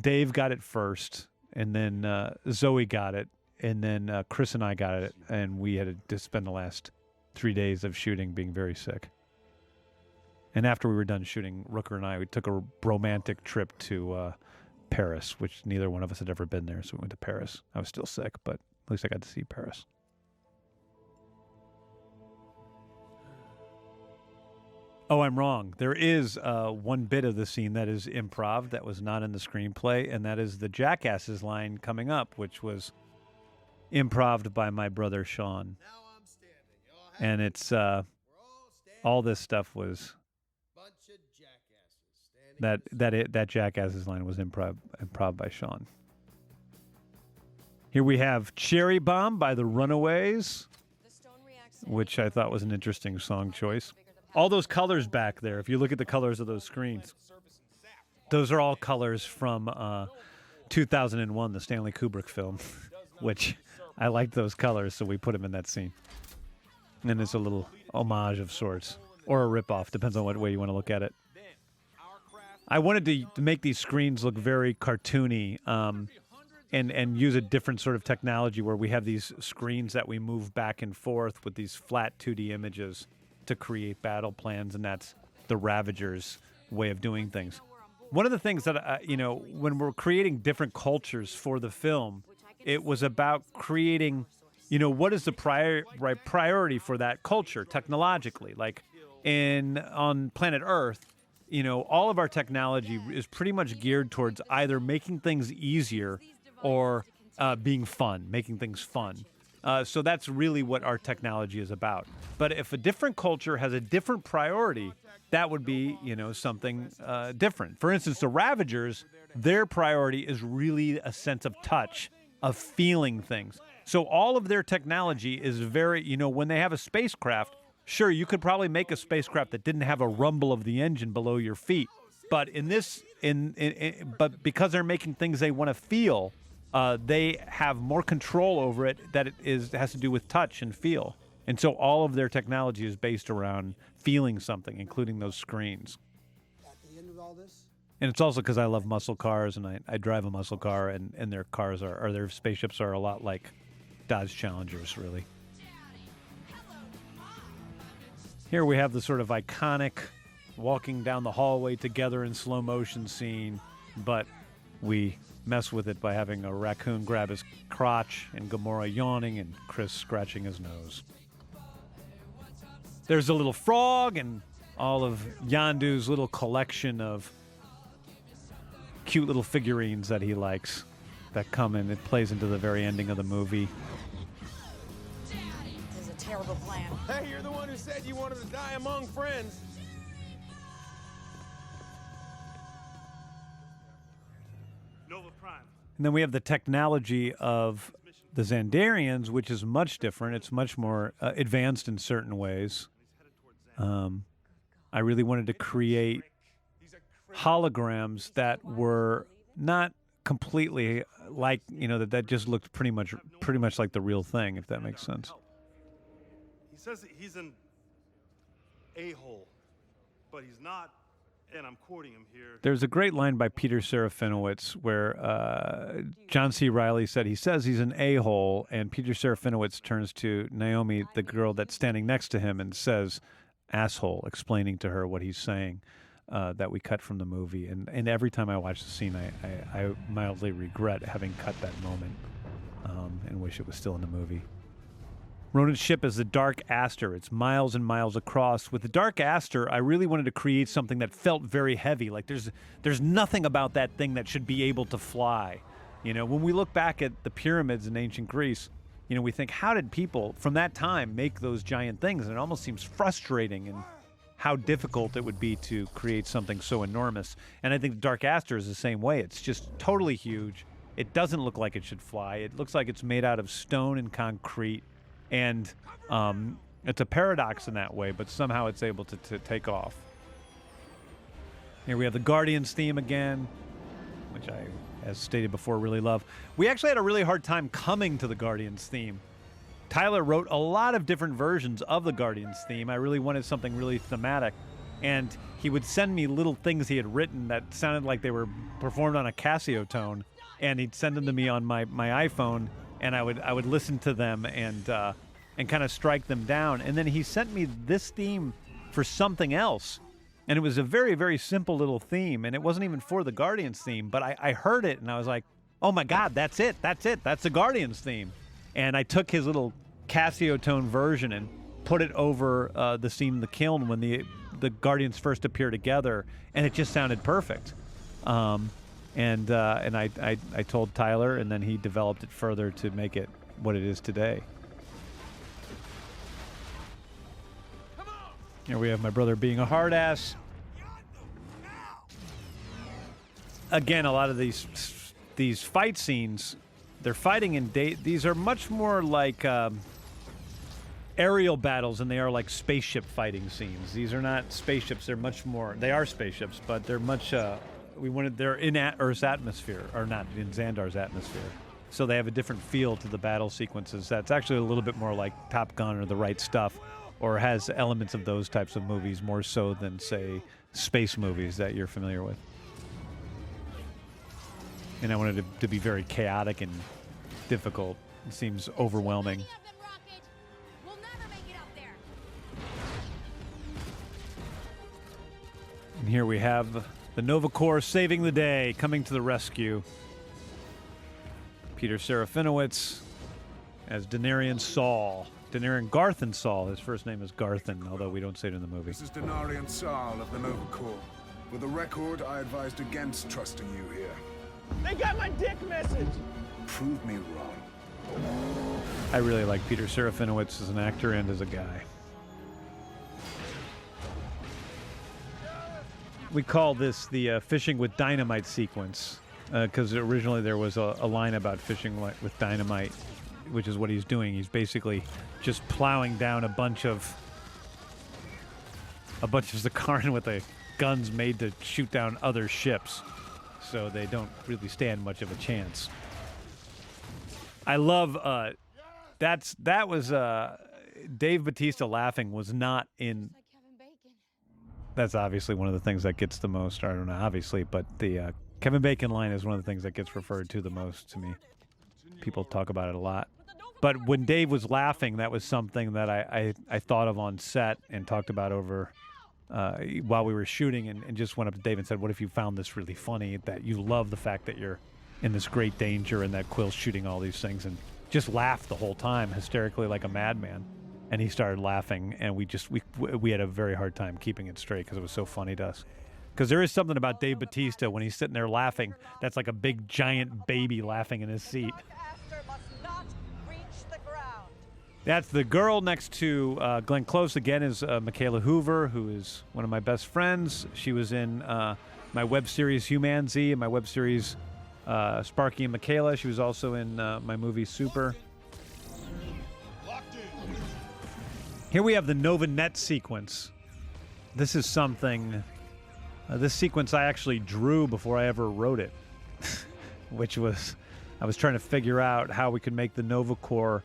Speaker 1: Dave got it first, and then uh, Zoe got it, and then uh, Chris and I got it, and we had to spend the last three days of shooting being very sick. And after we were done shooting, Rooker and I, we took a romantic trip to uh, Paris, which neither one of us had ever been there. So we went to Paris. I was still sick, but at least I got to see Paris. Oh, I'm wrong. There is uh, one bit of the scene that is improv that was not in the screenplay, and that is the jackasses line coming up, which was improved by my brother Sean. And it's uh, all this stuff was that that it, that jackasses line was improv improv by Sean. Here we have Cherry Bomb by the Runaways, which I thought was an interesting song choice. All those colors back there, if you look at the colors of those screens, those are all colors from uh, 2001, the Stanley Kubrick film, which I liked those colors, so we put them in that scene. And it's a little homage of sorts, or a ripoff, depends on what way you want to look at it. I wanted to, to make these screens look very cartoony. Um, and and use a different sort of technology where we have these screens that we move back and forth with these flat 2D images to create battle plans, and that's the Ravagers' way of doing things. One of the things that uh, you know when we're creating different cultures for the film, it was about creating, you know, what is the prior right priority for that culture technologically, like in on planet Earth. You know, all of our technology is pretty much geared towards either making things easier or uh, being fun, making things fun. Uh, so that's really what our technology is about. But if a different culture has a different priority, that would be, you know, something uh, different. For instance, the Ravagers, their priority is really a sense of touch, of feeling things. So all of their technology is very, you know, when they have a spacecraft, sure, you could probably make a spacecraft that didn't have a rumble of the engine below your feet. But in this, in, in, in but because they're making things they want to feel, uh, they have more control over it that it is has to do with touch and feel. And so all of their technology is based around feeling something, including those screens.
Speaker 8: At the end of all this,
Speaker 1: And it's also because I love muscle cars and I, I drive a muscle car, and, and their cars are, or their spaceships are a lot like Dodge Challengers, really. Here we have the sort of iconic walking down the hallway together in slow motion scene, but we mess with it by having a raccoon grab his crotch and Gamora yawning and Chris scratching his nose. There's a little frog and all of Yondu's little collection of cute little figurines that he likes that come in. It plays into the very ending of the movie.
Speaker 7: This is a terrible plan.
Speaker 6: Hey, you're the one who said you wanted to die among friends.
Speaker 1: And then we have the technology of the Xandarians, which is much different. It's much more uh, advanced in certain ways. Um, I really wanted to create holograms that were not completely like you know that that just looked pretty much pretty much like the real thing, if that makes sense.
Speaker 5: He says that he's an a-hole, but he's not, and I'm quoting him here.
Speaker 1: There's a great line by Peter Serafinowicz where uh, John C. Reilly said he says he's an a hole, and Peter Serafinowicz turns to Naomi, the girl that's standing next to him, and says, asshole, explaining to her what he's saying. Uh, that we cut from the movie, and, and every time I watch the scene, I, I, I mildly regret having cut that moment, um, and wish it was still in the movie. Ronan's ship is the Dark Aster. It's miles and miles across. With the Dark Aster, I really wanted to create something that felt very heavy. Like there's there's nothing about that thing that should be able to fly. You know, when we look back at the pyramids in ancient Greece, you know, we think how did people from that time make those giant things? And it almost seems frustrating and how difficult it would be to create something so enormous. And I think the Dark Aster is the same way. It's just totally huge. It doesn't look like it should fly. It looks like it's made out of stone and concrete and um, it's a paradox in that way, but somehow it's able to, to take off. Here we have the Guardians theme again, which I, as stated before, really love. We actually had a really hard time coming to the Guardians theme. Tyler wrote a lot of different versions of the Guardians theme. I really wanted something really thematic. And he would send me little things he had written that sounded like they were performed on a Casio tone. And he'd send them to me on my, my iPhone and I would I would listen to them and uh, and kind of strike them down. And then he sent me this theme for something else, and it was a very very simple little theme, and it wasn't even for the Guardians theme. But I, I heard it and I was like, oh my God, that's it, that's it, that's the Guardians theme. And I took his little Casio tone version and put it over uh, the scene in the Kyln when the the Guardians first appear together, and it just sounded perfect. Um, and uh, and I, I I told Tyler, and then he developed it further to make it what it is today. Here we have my brother being a hard ass. Again, a lot of these these fight scenes, they're fighting in date. These are much more like um, aerial battles than they are like spaceship fighting scenes. These are not spaceships. They're much more. They are spaceships, but they're much. Uh, we wanted. They're in at Earth's atmosphere, or not in Xandar's atmosphere. So they have a different feel to the battle sequences. That's actually a little bit more like Top Gun or The Right Stuff, or has elements of those types of movies more so than say space movies that you're familiar with. And I wanted it to, to be very chaotic and difficult. It seems overwhelming. And here we have the Nova Corps saving the day, coming to the rescue. Peter Serafinowicz as Denarian Saal. Denarian Garthan Saal. His first name is Garthan, although we don't say it in the movie.
Speaker 11: This is Denarian Saal of the Nova Corps. With a record, I advised against trusting you here.
Speaker 6: They got my dick message.
Speaker 11: Prove me wrong.
Speaker 1: I really like Peter Serafinowicz as an actor and as a guy. We call this the uh, fishing with dynamite sequence because originally there was a, a line about fishing with dynamite, which is what he's doing. He's basically just plowing down a bunch of a bunch of the Sakaaran with the guns made to shoot down other ships, so they don't really stand much of a chance. I love uh, that's that was uh, Dave Bautista laughing was not in. That's obviously one of the things that gets the most. I don't know, obviously, but the uh, Kevin Bacon line is one of the things that gets referred to the most to me. People talk about it a lot. But when Dave was laughing, that was something that I, I, I thought of on set and talked about over uh, while we were shooting and, and just went up to Dave and said, What if you found this really funny? That you love the fact that you're in this great danger and that Quill's shooting all these things and just laughed the whole time hysterically like a madman. And he started laughing, and we just we we had a very hard time keeping it straight because it was so funny to us. Because there is something about Dave Bautista when he's sitting there laughing that's like a big giant baby laughing in his seat. That's the girl next to uh, Glenn Close again is uh, Mikaela Hoover, who is one of my best friends. She was in uh, my web series Humanzee and my web series uh, Sparky and Mikaela. She was also in uh, my movie Super. Here we have the Nova Net sequence. This is something. Uh, this sequence I actually drew before I ever wrote it, which was I was trying to figure out how we could make the Nova Corps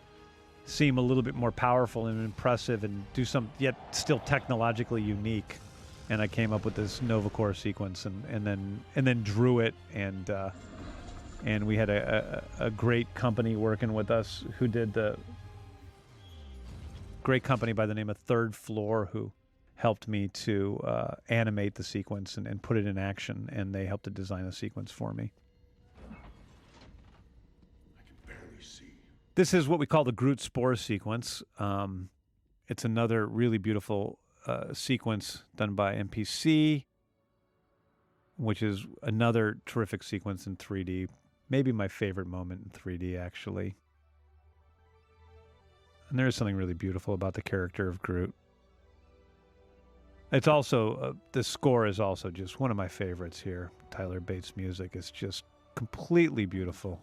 Speaker 1: seem a little bit more powerful and impressive and do some yet still technologically unique. And I came up with this Nova Corps sequence and, and then and then drew it and uh, and we had a, a, a great company working with us who did the great company by the name of Third Floor who helped me to uh, animate the sequence and, and put it in action and they helped to design a sequence for me. This is what we call the Groot Spore sequence. Um, it's another really beautiful uh, sequence done by MPC, which is another terrific sequence in 3D. Maybe my favorite moment in 3D, actually. And there is something really beautiful about the character of Groot. It's also, uh, the score is also just one of my favorites here. Tyler Bates' music is just completely beautiful.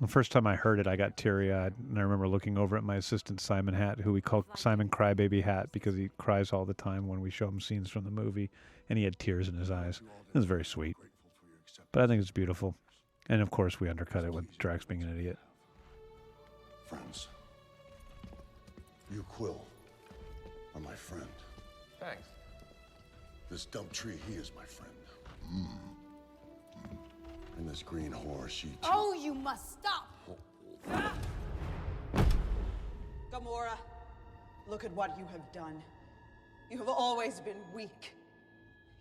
Speaker 1: The first time I heard it, I got teary eyed. And I remember looking over at my assistant, Simon Hatt, who we call Simon Crybaby Hatt because he cries all the time when we show him scenes from the movie. And he had tears in his eyes. It was very sweet. But I think it's beautiful. And of course, we undercut it with Drax being an idiot.
Speaker 12: Friends, you, Quill, are my friend.
Speaker 3: Thanks.
Speaker 12: This dump tree, he is my friend. Mm. Mm. And this green whore, she too.
Speaker 2: Oh, you must stop.
Speaker 10: Gamora, look at what you have done. You have always been weak.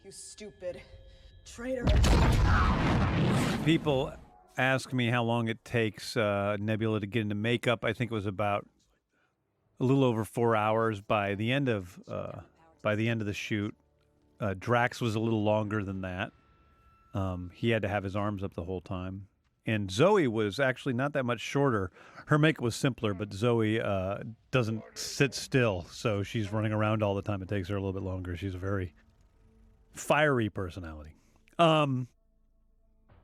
Speaker 10: You stupid traitor.
Speaker 1: People ask me how long it takes uh, Nebula to get into makeup. I think it was about a little over four hours by the end of uh, by the end of the shoot. Uh, Drax was a little longer than that. Um, he had to have his arms up the whole time, and Zoe was actually not that much shorter. Her makeup was simpler, but Zoe uh, doesn't sit still, so she's running around all the time. It takes her a little bit longer. She's a very fiery personality. Um,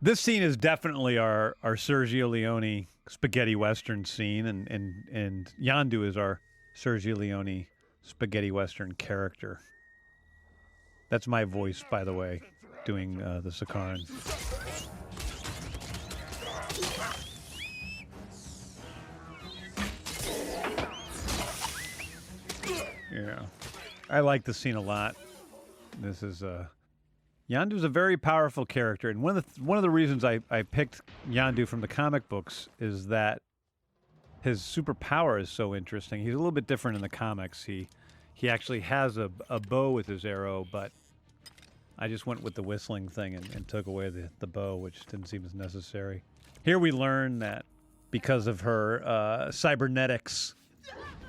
Speaker 1: this scene is definitely our our Sergio Leone spaghetti western scene, and and and Yondu is our Sergio Leone spaghetti western character. That's my voice, by the way, doing uh, the Sakaaran. Yeah, I like the scene a lot. This is uh, Yondu's a very powerful character, and one of the one of the reasons I, I picked Yandu from the comic books is that his superpower is so interesting. He's a little bit different in the comics. He he actually has a, a bow with his arrow, but I just went with the whistling thing and, and took away the, the bow, which didn't seem as necessary. Here we learn that because of her uh, cybernetics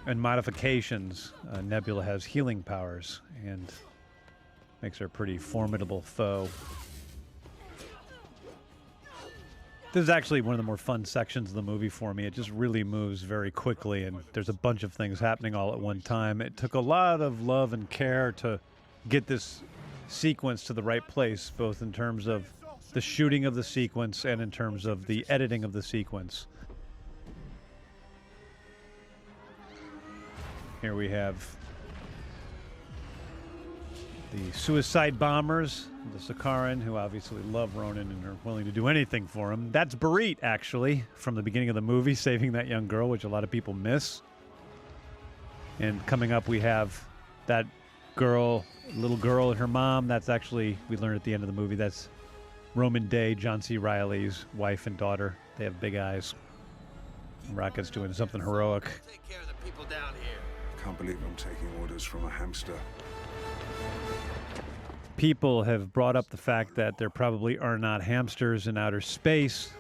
Speaker 1: and modifications, uh, Nebula has healing powers and makes her a pretty formidable foe. This is actually one of the more fun sections of the movie for me. It just really moves very quickly, and there's a bunch of things happening all at one time. It took a lot of love and care to get this sequence to the right place, both in terms of the shooting of the sequence and in terms of the editing of the sequence. Here we have the suicide bombers, the Sakaaran, who obviously love Ronan and are willing to do anything for him. That's Bereet, actually, from the beginning of the movie, saving that young girl, which a lot of people miss. And coming up, we have that girl, little girl, and her mom. That's actually, we learned at the end of the movie, that's Rhomann Dey, John C. Reilly's wife and daughter. They have big eyes. Rocket's doing something heroic.
Speaker 3: Take care of the people down here.
Speaker 11: Can't believe I'm taking orders from a hamster.
Speaker 1: People have brought up the fact that there probably are not hamsters in outer space.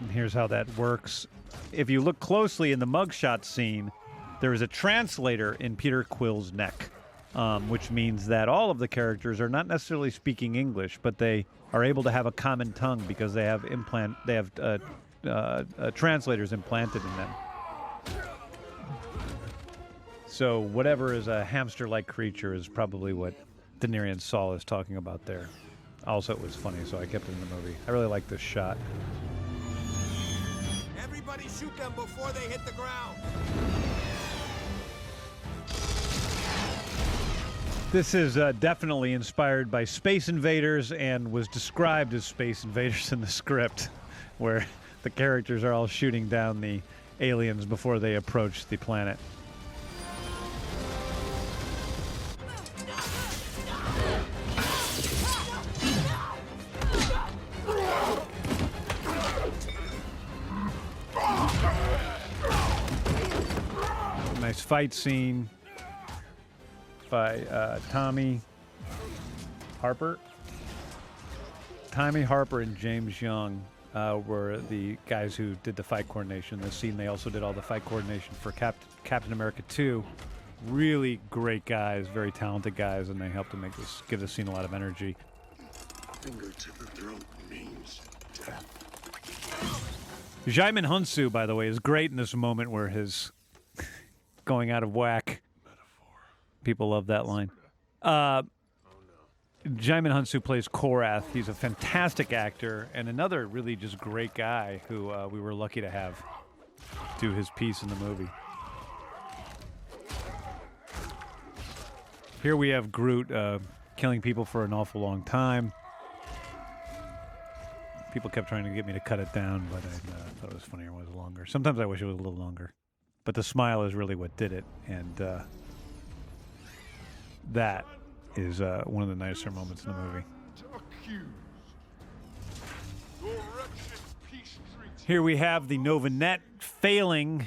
Speaker 1: And here's how that works. If you look closely in the mugshot scene, there is a translator in Peter Quill's neck, um, which means that all of the characters are not necessarily speaking English, but they are able to have a common tongue because they have implant, they have uh, uh, uh, translators implanted in them. So whatever is a hamster-like creature is probably what Denarian Saal is talking about there. Also, it was funny, so I kept it in the movie. I really like this shot.
Speaker 3: Everybody shoot them before they hit the ground.
Speaker 1: This is uh, definitely inspired by Space Invaders and was described as Space Invaders in the script, where the characters are all shooting down the aliens before they approach the planet. Nice fight scene by uh, Tommy Harper. Tommy Harper and James Young uh, were the guys who did the fight coordination. in This scene, they also did all the fight coordination for Cap- Captain America 2. Really great guys, very talented guys, and they helped to make this give this scene a lot of energy.
Speaker 12: Finger to the throat means death.
Speaker 1: Djimon Hounsou, by the way, is great in this moment where his going out of whack. People love that line. Uh, Djimon Hounsou plays Korath. He's a fantastic actor and another really just great guy who uh, we were lucky to have do his piece in the movie. Here we have Groot uh, killing people for an awful long time. People kept trying to get me to cut it down, but I uh, thought it was funnier when it was longer. Sometimes I wish it was a little longer. But the smile is really what did it, and uh, that is uh, one of the nicer moments in the movie. Here we have the Nova Net failing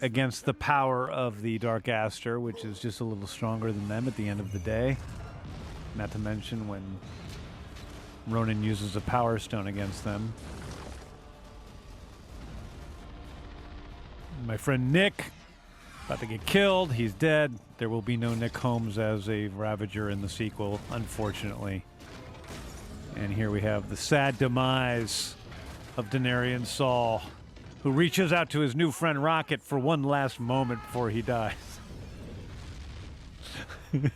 Speaker 1: against the power of the Dark Aster, which is just a little stronger than them at the end of the day. Not to mention when Ronan uses a Power Stone against them. My friend Nick, about to get killed. He's dead. There will be no Nick Holmes as a Ravager in the sequel, unfortunately. And here we have the sad demise of Denarian Saal, who reaches out to his new friend Rocket for one last moment before he dies. they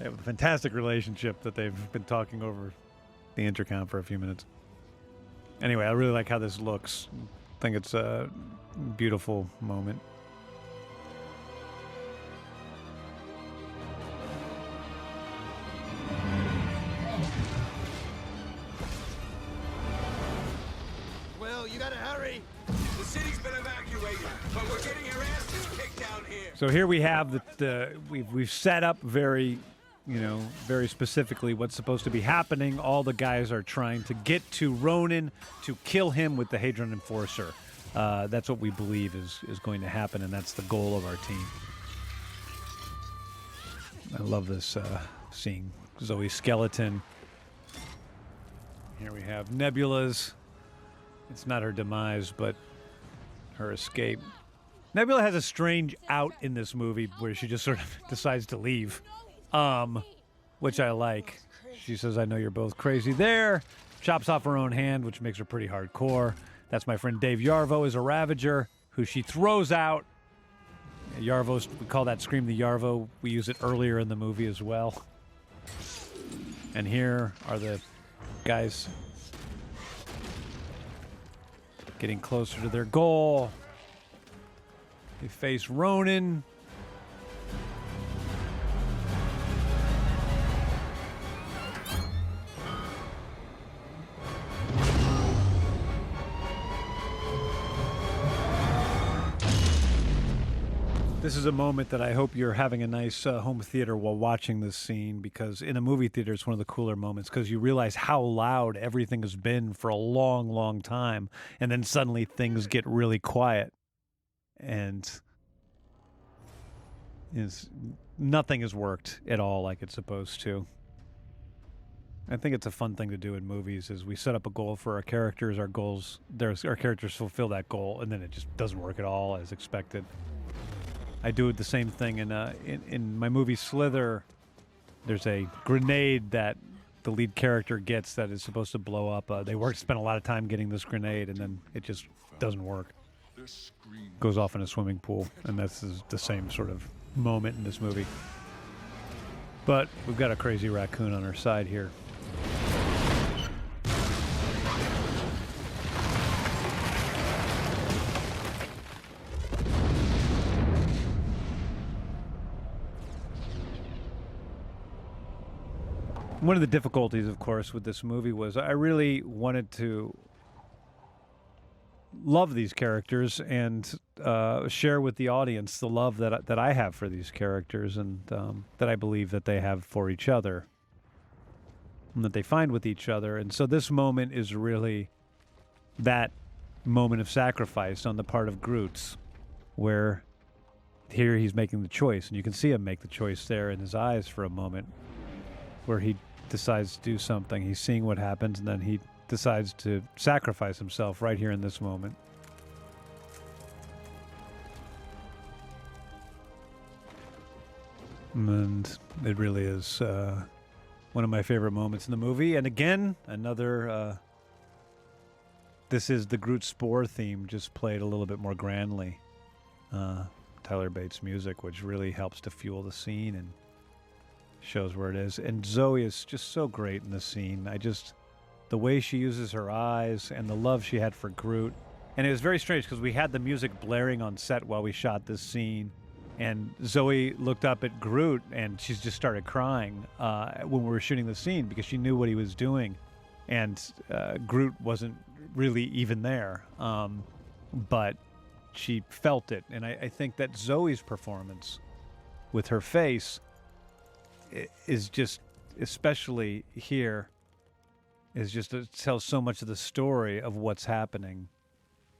Speaker 1: have a fantastic relationship that they've been talking over the intercom for a few minutes. Anyway, I really like how this looks. I think it's a beautiful moment.
Speaker 3: Well, you gotta hurry. The city's been evacuated, but we're getting your asses kicked down here.
Speaker 1: So here we have the, the we've we've set up very, you know, very specifically what's supposed to be happening. All the guys are trying to get to Ronan to kill him with the Hadron Enforcer. Uh, that's what we believe is is going to happen, and that's the goal of our team. I love this uh, seeing Zoe Skeleton. Here we have Nebula's. It's not her demise, but her escape. Nebula has a strange out in this movie where she just sort of decides to leave, um, which I like. She says, "I know you're both crazy." There, chops off her own hand, which makes her pretty hardcore. That's my friend Dave Yarvo is a Ravager who she throws out. Yarvo's we call that scream the Yarvo. We use it earlier in the movie as well. And here are the guys getting closer to their goal. They face Ronan. This is a moment that I hope you're having a nice uh, home theater while watching this scene because in a movie theater, it's one of the cooler moments because you realize how loud everything has been for a long, long time. And then suddenly things get really quiet. And is nothing has worked at all like it's supposed to. I think it's a fun thing to do in movies is we set up a goal for our characters, our goals, there's our characters fulfill that goal, and then it just doesn't work at all as expected. I do the same thing in uh, in, in my movie Slither. There's a grenade that the lead character gets that is supposed to blow up. Uh, they work spend a lot of time getting this grenade, and then it just doesn't work. Goes off in a swimming pool, and this is the same sort of moment in this movie. But we've got a crazy raccoon on our side here. One of the difficulties, of course, with this movie was I really wanted to love these characters and uh, share with the audience the love that that I have for these characters and um, that I believe that they have for each other and that they find with each other. And so this moment is really that moment of sacrifice on the part of Groot's, where here he's making the choice, and you can see him make the choice there in his eyes for a moment, where he decides to do something. He's seeing what happens, and then he decides to sacrifice himself right here in this moment. And it really is uh, one of my favorite moments in the movie. And again, another. Uh, this is the Groot Spore theme, just played a little bit more grandly. Uh, Tyler Bates music, which really helps to fuel the scene and shows where it is. And Zoe is just so great in the scene. I just the way she uses her eyes and the love she had for Groot. And it was very strange because we had the music blaring on set while we shot this scene. And Zoe looked up at Groot and she just started crying uh, when we were shooting the scene because she knew what he was doing. And uh, Groot wasn't really even there. Um, but she felt it. And I, I think that Zoe's performance with her face is just, especially here, is just it tells so much of the story of what's happening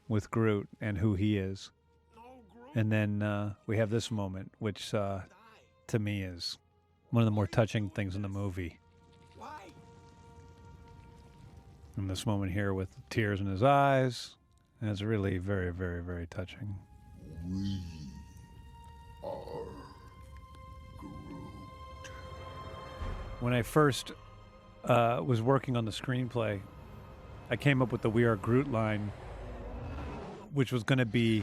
Speaker 1: with Groot and who he is. And then uh, we have this moment, which uh, to me is one of the more touching things in the movie. And this moment here with tears in his eyes, and it's really very, very, very touching. When I first uh, was working on the screenplay, I came up with the "We Are Groot" line, which was going to be.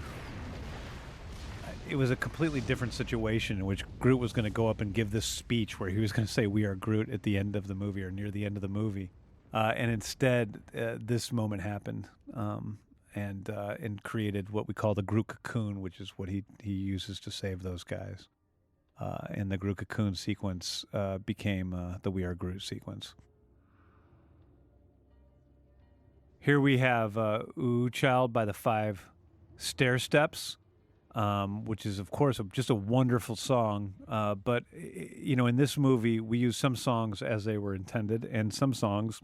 Speaker 1: It was a completely different situation in which Groot was going to go up and give this speech where he was going to say "We are Groot" at the end of the movie or near the end of the movie, uh, and instead uh, this moment happened. Um, and uh, and created what we call the Groot cocoon, which is what he he uses to save those guys. Uh, and the Groot cocoon sequence uh, became uh, the We Are Groot sequence. Here we have uh, "Ooh Child" by the Five Stairsteps, um, which is of course just a wonderful song. Uh, but you know, in this movie, we use some songs as they were intended, and some songs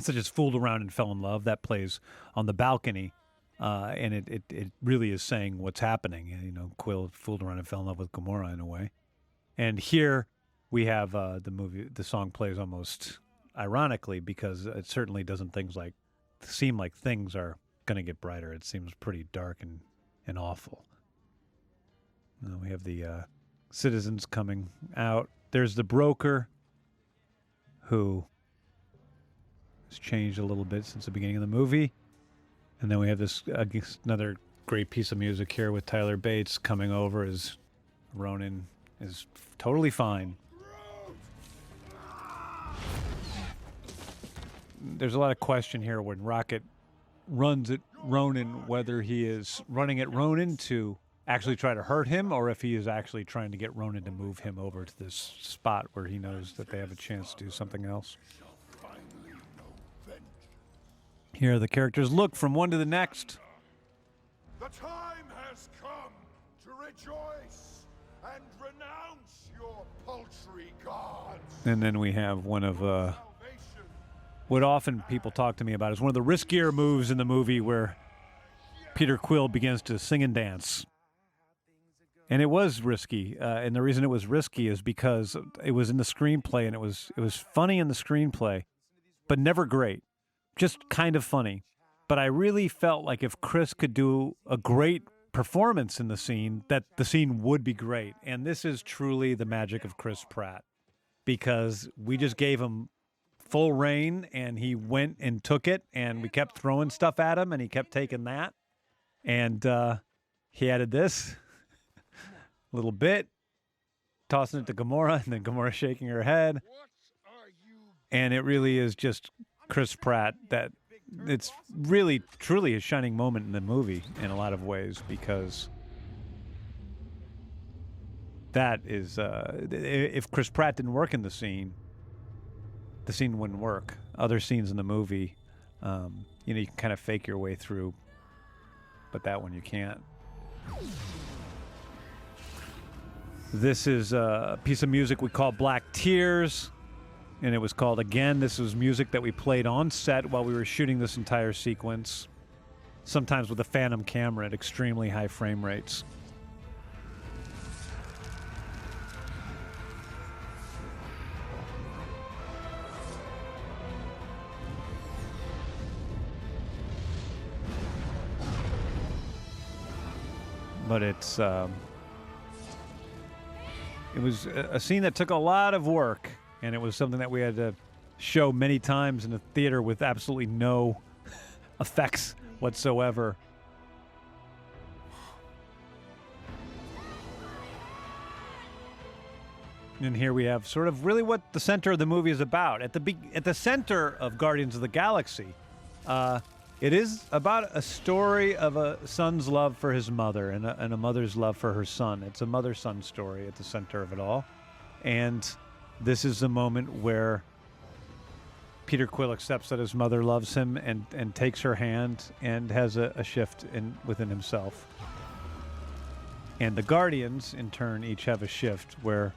Speaker 1: such as "Fooled Around and Fell in Love" that plays on the balcony, uh, and it, it it really is saying what's happening. You know, Quill fooled around and fell in love with Gamora in a way, and here we have uh, the movie. The song plays almost ironically because it certainly doesn't things like seem like things are going to get brighter. It seems pretty dark and and awful. Uh, we have the uh, citizens coming out. There's the broker who has changed a little bit since the beginning of the movie. And then we have this uh, another great piece of music here with Tyler Bates coming over as Ronan is totally fine. There's a lot of question here when Rocket runs at Ronan whether he is running at Ronan to actually try to hurt him or if he is actually trying to get Ronan to move him over to this spot where he knows that they have a chance to do something else. Here, the characters look from one to the next.
Speaker 13: The time has come to rejoice and renounce your paltry gods.
Speaker 1: And then we have one of uh, what often people talk to me about is one of the riskier moves in the movie where Peter Quill begins to sing and dance. And it was risky, uh, and the reason it was risky is because it was in the screenplay, and it was it was funny in the screenplay, but never great, just kind of funny. But I really felt like if Chris could do a great performance in the scene, that the scene would be great. And this is truly the magic of Chris Pratt, because we just gave him full rein, and he went and took it, and we kept throwing stuff at him, and he kept taking that, and uh, he added this little bit, tossing it to Gamora, and then Gamora shaking her head. And it really is just Chris Pratt that it's really, truly a shining moment in the movie in a lot of ways because that is, uh, if Chris Pratt didn't work in the scene, the scene wouldn't work. Other scenes in the movie, um, you know, you can kind of fake your way through, but that one you can't. This is a piece of music we call Black Tears, and it was called again. This was music that we played on set while we were shooting this entire sequence, sometimes with a Phantom camera at extremely high frame rates. But it's um, it was a scene that took a lot of work, and it was something that we had to show many times in a theater with absolutely no effects whatsoever. And here we have sort of really what the center of the movie is about. At the be- at the center of Guardians of the Galaxy, uh, it is about a story of a son's love for his mother and a, and a mother's love for her son. It's a mother-son story at the center of it all, and this is the moment where Peter Quill accepts that his mother loves him and, and takes her hand and has a, a shift in within himself. And the Guardians, in turn, each have a shift where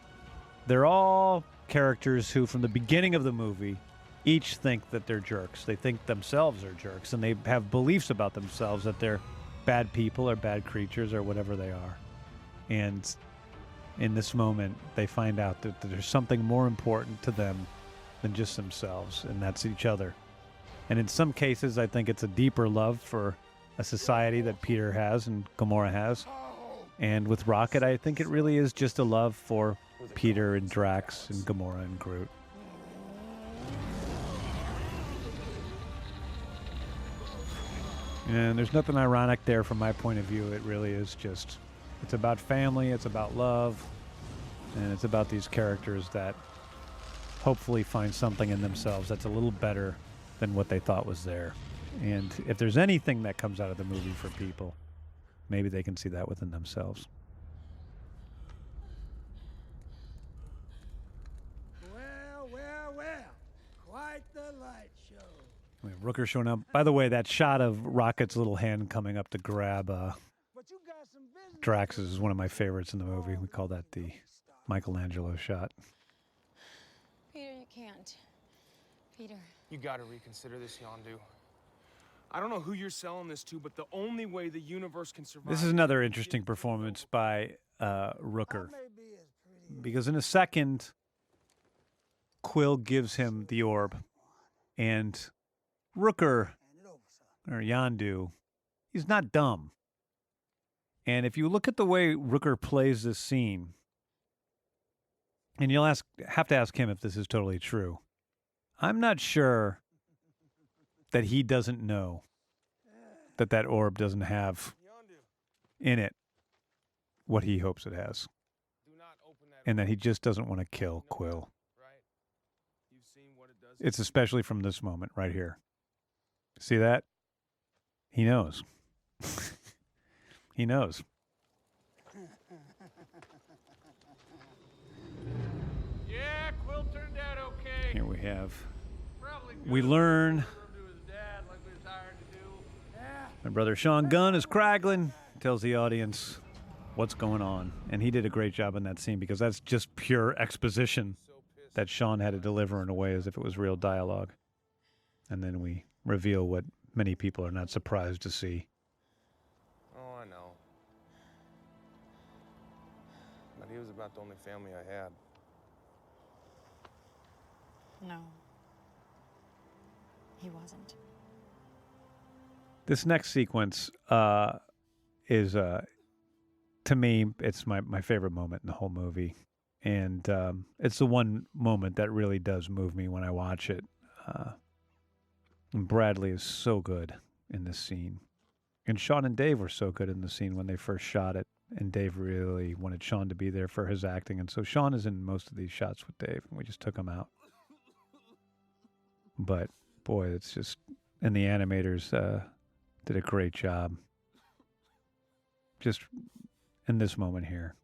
Speaker 1: they're all characters who, from the beginning of the movie, each think that they're jerks. They think themselves are jerks, and they have beliefs about themselves that they're bad people or bad creatures or whatever they are. And in this moment, they find out that there's something more important to them than just themselves, and that's each other. And in some cases, I think it's a deeper love for a society that Peter has and Gamora has. And with Rocket, I think it really is just a love for Peter and Drax and Gamora and Groot. And there's nothing ironic there from my point of view. It really is just, it's about family, it's about love, and it's about these characters that hopefully find something in themselves that's a little better than what they thought was there. And if there's anything that comes out of the movie for people, maybe they can see that within themselves.
Speaker 8: Well, well, well. Quite the light show.
Speaker 1: We have Rooker showing up. By the way, that shot of Rocket's little hand coming up to grab uh, Drax is one of my favorites in the movie. We call that the Michelangelo shot.
Speaker 7: Peter, you can't. Peter.
Speaker 6: You gotta reconsider this, Yondu. I don't know who you're selling this to, but the only way the universe can survive.
Speaker 1: This is another interesting performance by uh, Rooker. Because in a second, Quill gives him the orb, and Rooker, or Yondu, he's not dumb. And if you look at the way Rooker plays this scene, and you'll ask, have to ask him if this is totally true. I'm not sure that he doesn't know that that orb doesn't have in it what he hopes it has. And that he just doesn't want to kill Quill. It's especially from this moment right here. See that? He knows. he knows.
Speaker 6: Yeah, Quill turned out okay.
Speaker 1: Here we have.
Speaker 6: Probably
Speaker 1: We learn
Speaker 6: to his dad like we hired to do.
Speaker 1: my brother Sean Gunn is Kraglin, tells the audience what's going on. And he did a great job in that scene because that's just pure exposition that Sean had to deliver in a way as if it was real dialogue. And then we reveal what many people are not surprised to see.
Speaker 6: But he was about the only family I had.
Speaker 7: No. He wasn't.
Speaker 1: This next sequence uh, is, uh, to me, it's my, my favorite moment in the whole movie. And um, it's the one moment that really does move me when I watch it. Uh, and Bradley is so good in this scene. And Sean and Dave were so good in the scene when they first shot it. And Dave really wanted Sean to be there for his acting. And so Sean is in most of these shots with Dave, and we just took him out. But boy, it's just, and the animators uh, did a great job. Just in this moment here.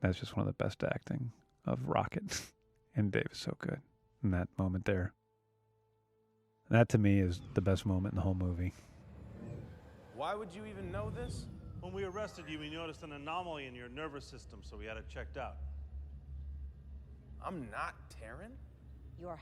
Speaker 1: That's just one of the best acting of Rocket. and Dave is so good in that moment there. That to me is the best moment in the whole movie.
Speaker 6: Why would you even know this?
Speaker 5: When we arrested you, we noticed an anomaly in your nervous system, so we had it checked out.
Speaker 6: I'm not Terran?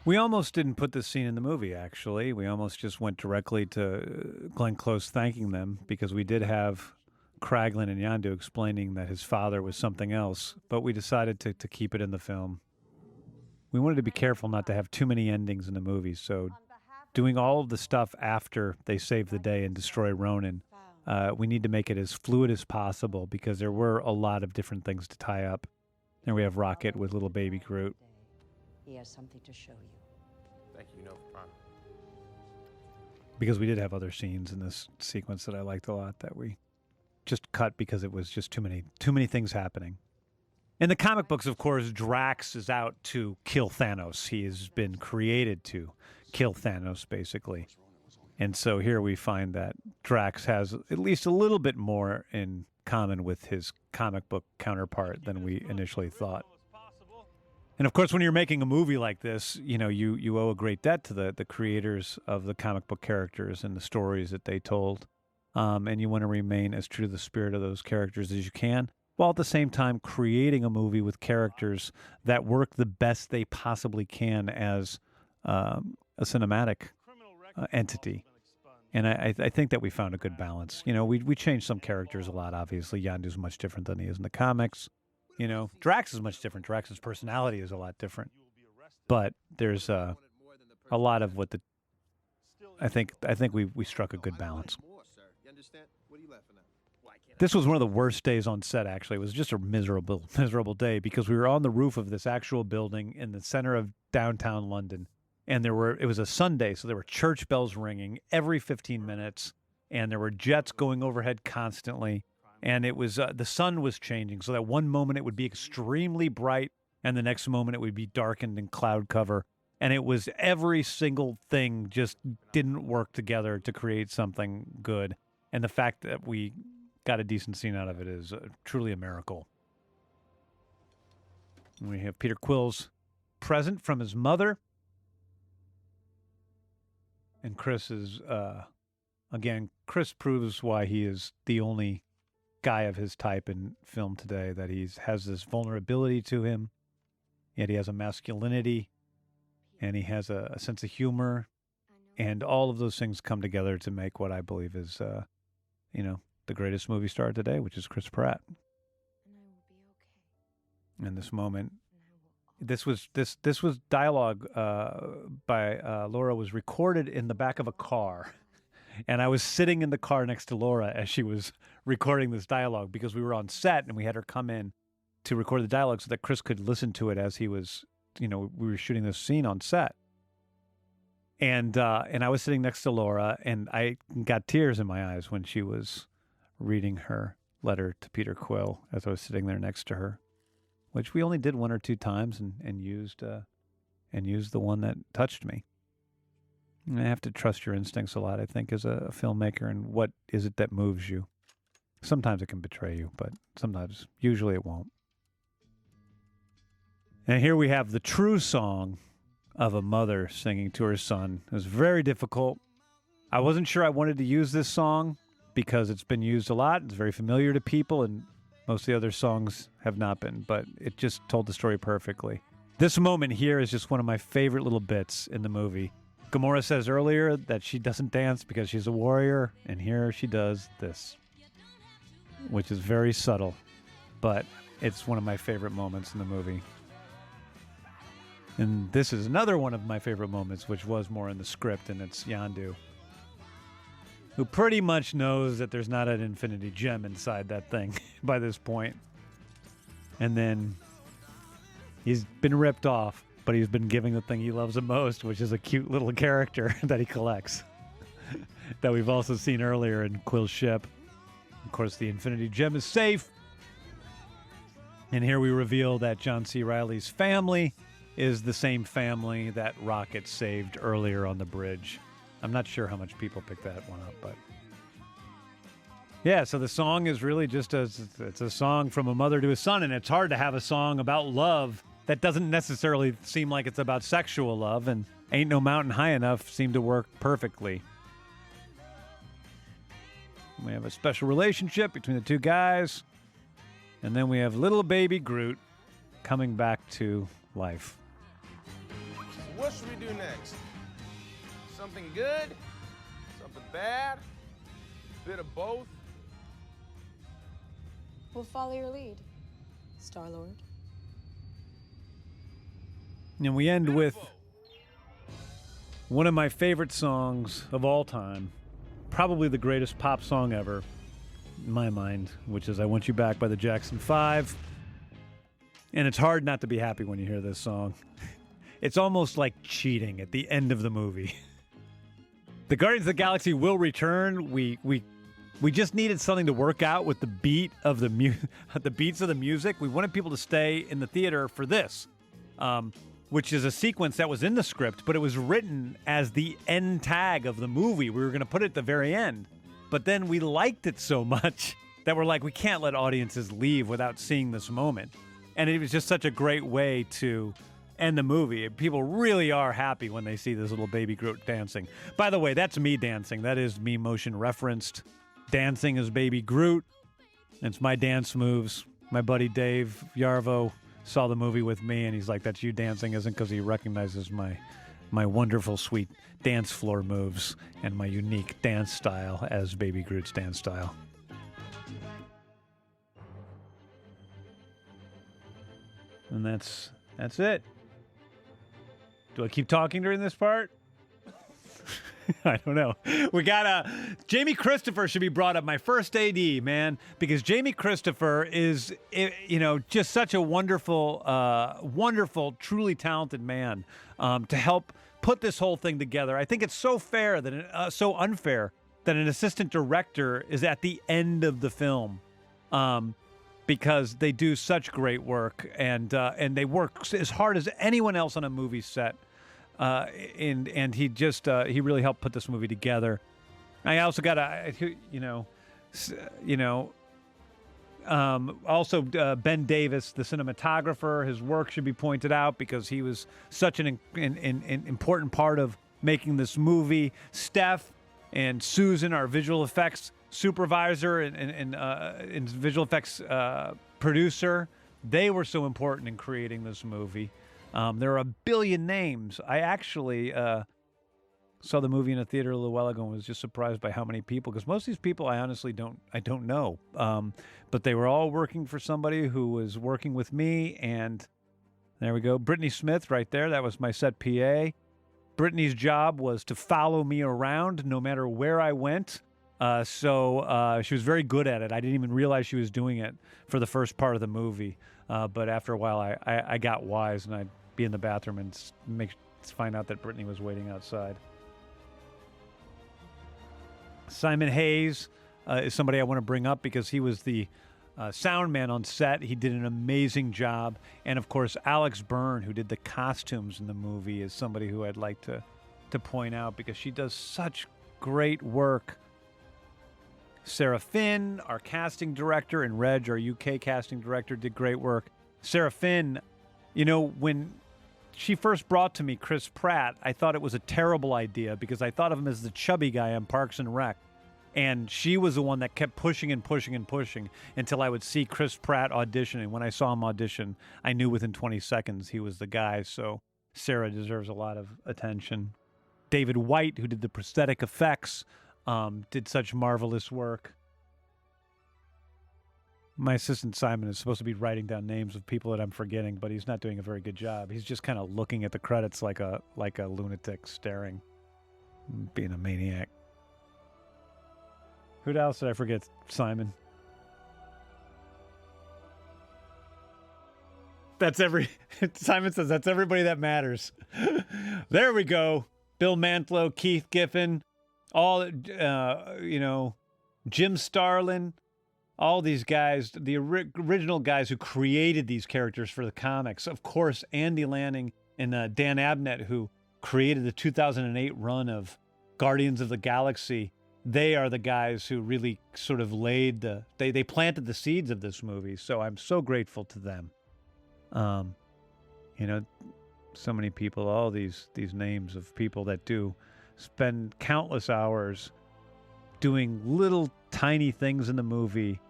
Speaker 1: We almost didn't put this scene in the movie, actually. We almost just went directly to uh, Glenn Close thanking them because we did have Kraglin and Yondu explaining that his father was something else, but we decided to, to keep it in the film. We wanted to be careful not to have too many endings in the movie, so doing all of the stuff after they save the day and destroy Ronan, uh, we need to make it as fluid as possible because there were a lot of different things to tie up. And we have Rocket with little baby Groot.
Speaker 14: He has something to show you.
Speaker 6: Thank you, Nova Prime.
Speaker 1: because we did have other scenes in this sequence that I liked a lot that we just cut because it was just too many too many things happening. In the comic books, of course, Drax is out to kill Thanos. He has been created to kill Thanos, basically. And so here we find that Drax has at least a little bit more in common with his comic book counterpart than we initially thought. And of course, when you're making a movie like this, you know you you owe a great debt to the the creators of the comic book characters and the stories that they told, um, and you want to remain as true to the spirit of those characters as you can, while at the same time creating a movie with characters that work the best they possibly can as um, a cinematic uh, entity. And I, I think that we found a good balance. You know, we we changed some characters a lot. Obviously, Yondu's much different than he is in the comics. You know, Drax is much different. Drax's personality is a lot different. But there's uh, a lot of what the I think I think we we struck a good balance. This was one of the worst days on set. Actually, it was just a miserable miserable day because we were on the roof of this actual building in the center of downtown London, and there were it was a Sunday, so there were church bells ringing every 15 minutes, and there were jets going overhead constantly, and it was uh, the sun was changing, so that one moment it would be extremely bright, and the next moment it would be darkened in cloud cover, and it was every single thing just didn't work together to create something good, and the fact that we got a decent scene out of it is uh, truly a miracle. We have Peter Quill's present from his mother. And Chris is, uh, again, Chris proves why he is the only guy of his type in film today, that he has this vulnerability to him, yet he has a masculinity and he has a, a sense of humor. And all of those things come together to make what I believe is, uh, you know, the greatest movie star today, which is Chris Pratt. In this moment, this was this this was dialogue uh, by uh, Laura was recorded in the back of a car, and I was sitting in the car next to Laura as she was recording this dialogue because we were on set and we had her come in to record the dialogue so that Chris could listen to it as he was, you know, we were shooting this scene on set. And uh, and I was sitting next to Laura, and I got tears in my eyes when she was reading her letter to Peter Quill as I was sitting there next to her, which we only did one or two times and and used uh, and used the one that touched me. And I have to trust your instincts a lot, I think, as a filmmaker, and what is it that moves you. Sometimes it can betray you, but sometimes, usually, it won't. And here we have the true song of a mother singing to her son. It was very difficult. I wasn't sure I wanted to use this song because it's been used a lot. It's very familiar to people, and most of the other songs have not been, but it just told the story perfectly. This moment here is just one of my favorite little bits in the movie. Gamora says earlier that she doesn't dance because she's a warrior, and here she does this, which is very subtle, but it's one of my favorite moments in the movie. And this is another one of my favorite moments, which was more in the script, and it's Yondu, who pretty much knows that there's not an infinity gem inside that thing by this point. And then he's been ripped off, but he's been giving the thing he loves the most, which is a cute little character that he collects. that we've also seen earlier in Quill's ship. Of course, the infinity gem is safe. And here we reveal that John C. Reilly's family is the same family that Rocket saved earlier on the bridge. I'm not sure how much people picked that one up, but yeah. So the song is really just a it's a song from a mother to a son, and it's hard to have a song about love that doesn't necessarily seem like it's about sexual love. And "Ain't No Mountain High Enough" seemed to work perfectly. We have a special relationship between the two guys, and then we have little baby Groot coming back to life.
Speaker 6: What should we do next? Something good? Something bad? a Bit of both?
Speaker 7: We'll follow your lead, Star Lord.
Speaker 1: And we end with one of my favorite songs of all time, probably the greatest pop song ever, in my mind, which is I Want You Back by the Jackson 5. And it's hard not to be happy when you hear this song. It's almost like cheating at the end of the movie. the Guardians of the Galaxy will return. We we we just needed something to work out with the beat of the mu- the beats of the music. We wanted people to stay in the theater for this, um, which is a sequence that was in the script, but it was written as the end tag of the movie. We were going to put it at the very end, but then we liked it so much that we're like, we can't let audiences leave without seeing this moment. And it was just such a great way to end the movie. People really are happy when they see this little baby Groot dancing. By the way, that's me dancing. That is me motion referenced. Dancing as baby Groot. It's my dance moves. My buddy Dave Yarvo saw the movie with me and he's like, That's you dancing, isn't because he recognizes my my wonderful, sweet dance floor moves and my unique dance style as Baby Groot's dance style. And that's that's it. Do I keep talking during this part? I don't know. We got a Jamie Christopher should be brought up. My first AD, man, because Jamie Christopher is, you know, just such a wonderful, uh, wonderful, truly talented man um, to help put this whole thing together. I think it's so fair that uh, so unfair that an assistant director is at the end of the film, um, because they do such great work and uh, and they work as hard as anyone else on a movie set. Uh, and and he just uh, he really helped put this movie together. I also got a you know you know um, also, uh, Ben Davis, the cinematographer, his work should be pointed out because he was such an, an, an, an important part of making this movie. Steph and Susan, our visual effects supervisor and, and, and, uh, and visual effects uh, producer, they were so important in creating this movie. Um, there are a billion names. I actually uh, saw the movie in a theater a little while ago and was just surprised by how many people because most of these people I honestly don't I don't know. Um, but they were all working for somebody who was working with me and there we go. Brittany Smith right there that was my set PA Brittany's job was to follow me around no matter where I went. Uh, so uh, she was very good at it. I didn't even realize she was doing it for the first part of the movie. Uh, but after a while I, I, I got wise and I'd be in the bathroom and make find out that Brittany was waiting outside Simon Hayes uh, is somebody I want to bring up because he was the uh, sound man on set. He did an amazing job. And of course, Alex Byrne, who did the costumes in the movie, is somebody who I'd like to, to point out because she does such great work. Sarah Finn, our casting director, and Reg, our UK casting director, did great work. Sarah Finn, you know, when she first brought to me Chris Pratt, I thought it was a terrible idea because I thought of him as the chubby guy on Parks and Rec. And she was the one that kept pushing and pushing and pushing until I would see Chris Pratt audition. And when I saw him audition, I knew within 20 seconds he was the guy. So Sarah deserves a lot of attention. David White, who did the prosthetic effects, um, did such marvelous work. My assistant Simon is supposed to be writing down names of people that I'm forgetting, but he's not doing a very good job. He's just kind of looking at the credits like a like a lunatic staring, being a maniac. Who else did I forget? Simon. That's every Simon says that's everybody that matters. there we go. Bill Mantlo, Keith Giffen, all uh, you know, Jim Starlin, all these guys, the original guys who created these characters for the comics. Of course, Andy Lanning and uh, Dan Abnett, who created the 2008 run of Guardians of the Galaxy. They are the guys who really sort of laid the they they planted the seeds of this movie. So I'm so grateful to them. Um, you know, so many people, all these these names of people that do spend countless hours doing little tiny things in the movie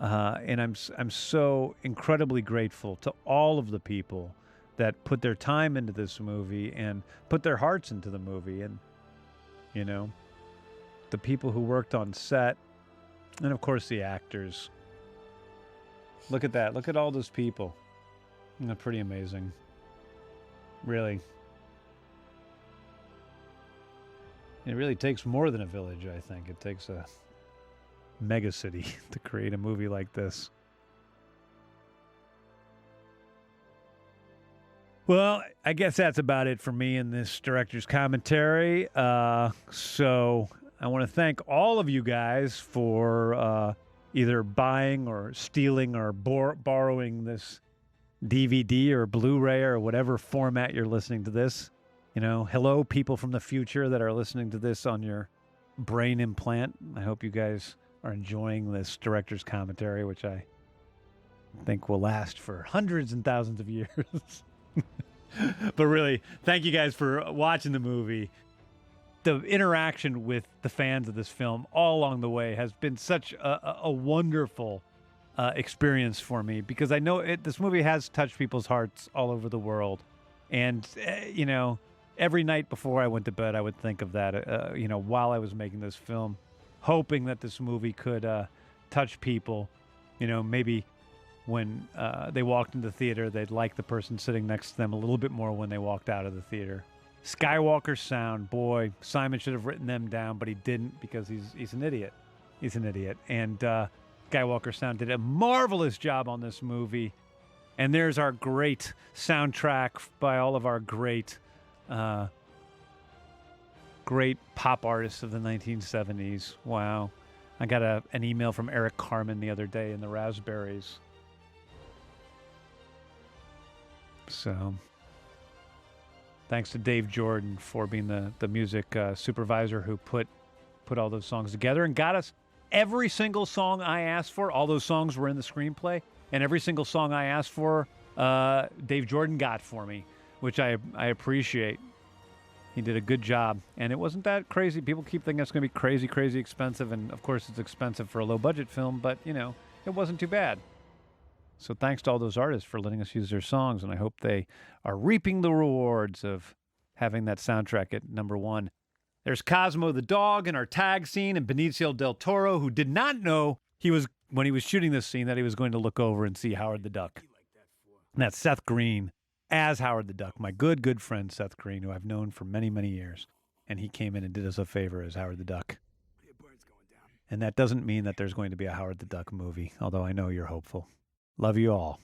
Speaker 1: uh, and I'm I'm so incredibly grateful to all of the people that put their time into this movie and put their hearts into the movie, and you know, the people who worked on set, and of course the actors. Look at that! Look at all those people. They're pretty amazing. Really. It really takes more than a village, I think. It takes a mega city to create a movie like this. Well, I guess that's about it for me in this director's commentary. Uh, so I want to thank all of you guys for uh, either buying or stealing or bor- borrowing this DVD or Blu-ray or whatever format you're listening to this. You know, hello, people from the future that are listening to this on your brain implant. I hope you guys are enjoying this director's commentary, which I think will last for hundreds and thousands of years. but really, thank you guys for watching the movie. The interaction with the fans of this film all along the way has been such a, a- wonderful uh, experience for me because I know it, this movie has touched people's hearts all over the world. And, uh, you know, every night before I went to bed, I would think of that, uh, you know, while I was making this film, hoping that this movie could uh, touch people, you know, maybe when uh, they walked into the theater, they'd like the person sitting next to them a little bit more when they walked out of the theater. Skywalker sound, boy, Simon should have written them down, but he didn't because he's he's an idiot. He's an idiot. And uh, Skywalker sound did a marvelous job on this movie. And there's our great soundtrack by all of our great uh, great pop artists of the 1970s. Wow. I got a, an email from Eric Carmen the other day in the Raspberries. So, thanks to Dave Jordan for being the the music uh, supervisor who put put all those songs together and got us every single song I asked for. All those songs were in the screenplay, and every single song I asked for, uh, Dave Jordan got for me, which I I appreciate. He did a good job, and it wasn't that crazy. People keep thinking it's going to be crazy, crazy expensive, and of course it's expensive for a low budget film, but you know it wasn't too bad. So thanks to all those artists for letting us use their songs, and I hope they are reaping the rewards of having that soundtrack at number one. There's Cosmo the dog in our tag scene, and Benicio del Toro, who did not know he was when he was shooting this scene that he was going to look over and see Howard the Duck. And that's Seth Green as Howard the Duck, my good, good friend Seth Green, who I've known for many, many years. And he came in and did us a favor as Howard the Duck. And that doesn't mean that there's going to be a Howard the Duck movie, although I know you're hopeful. Love you all.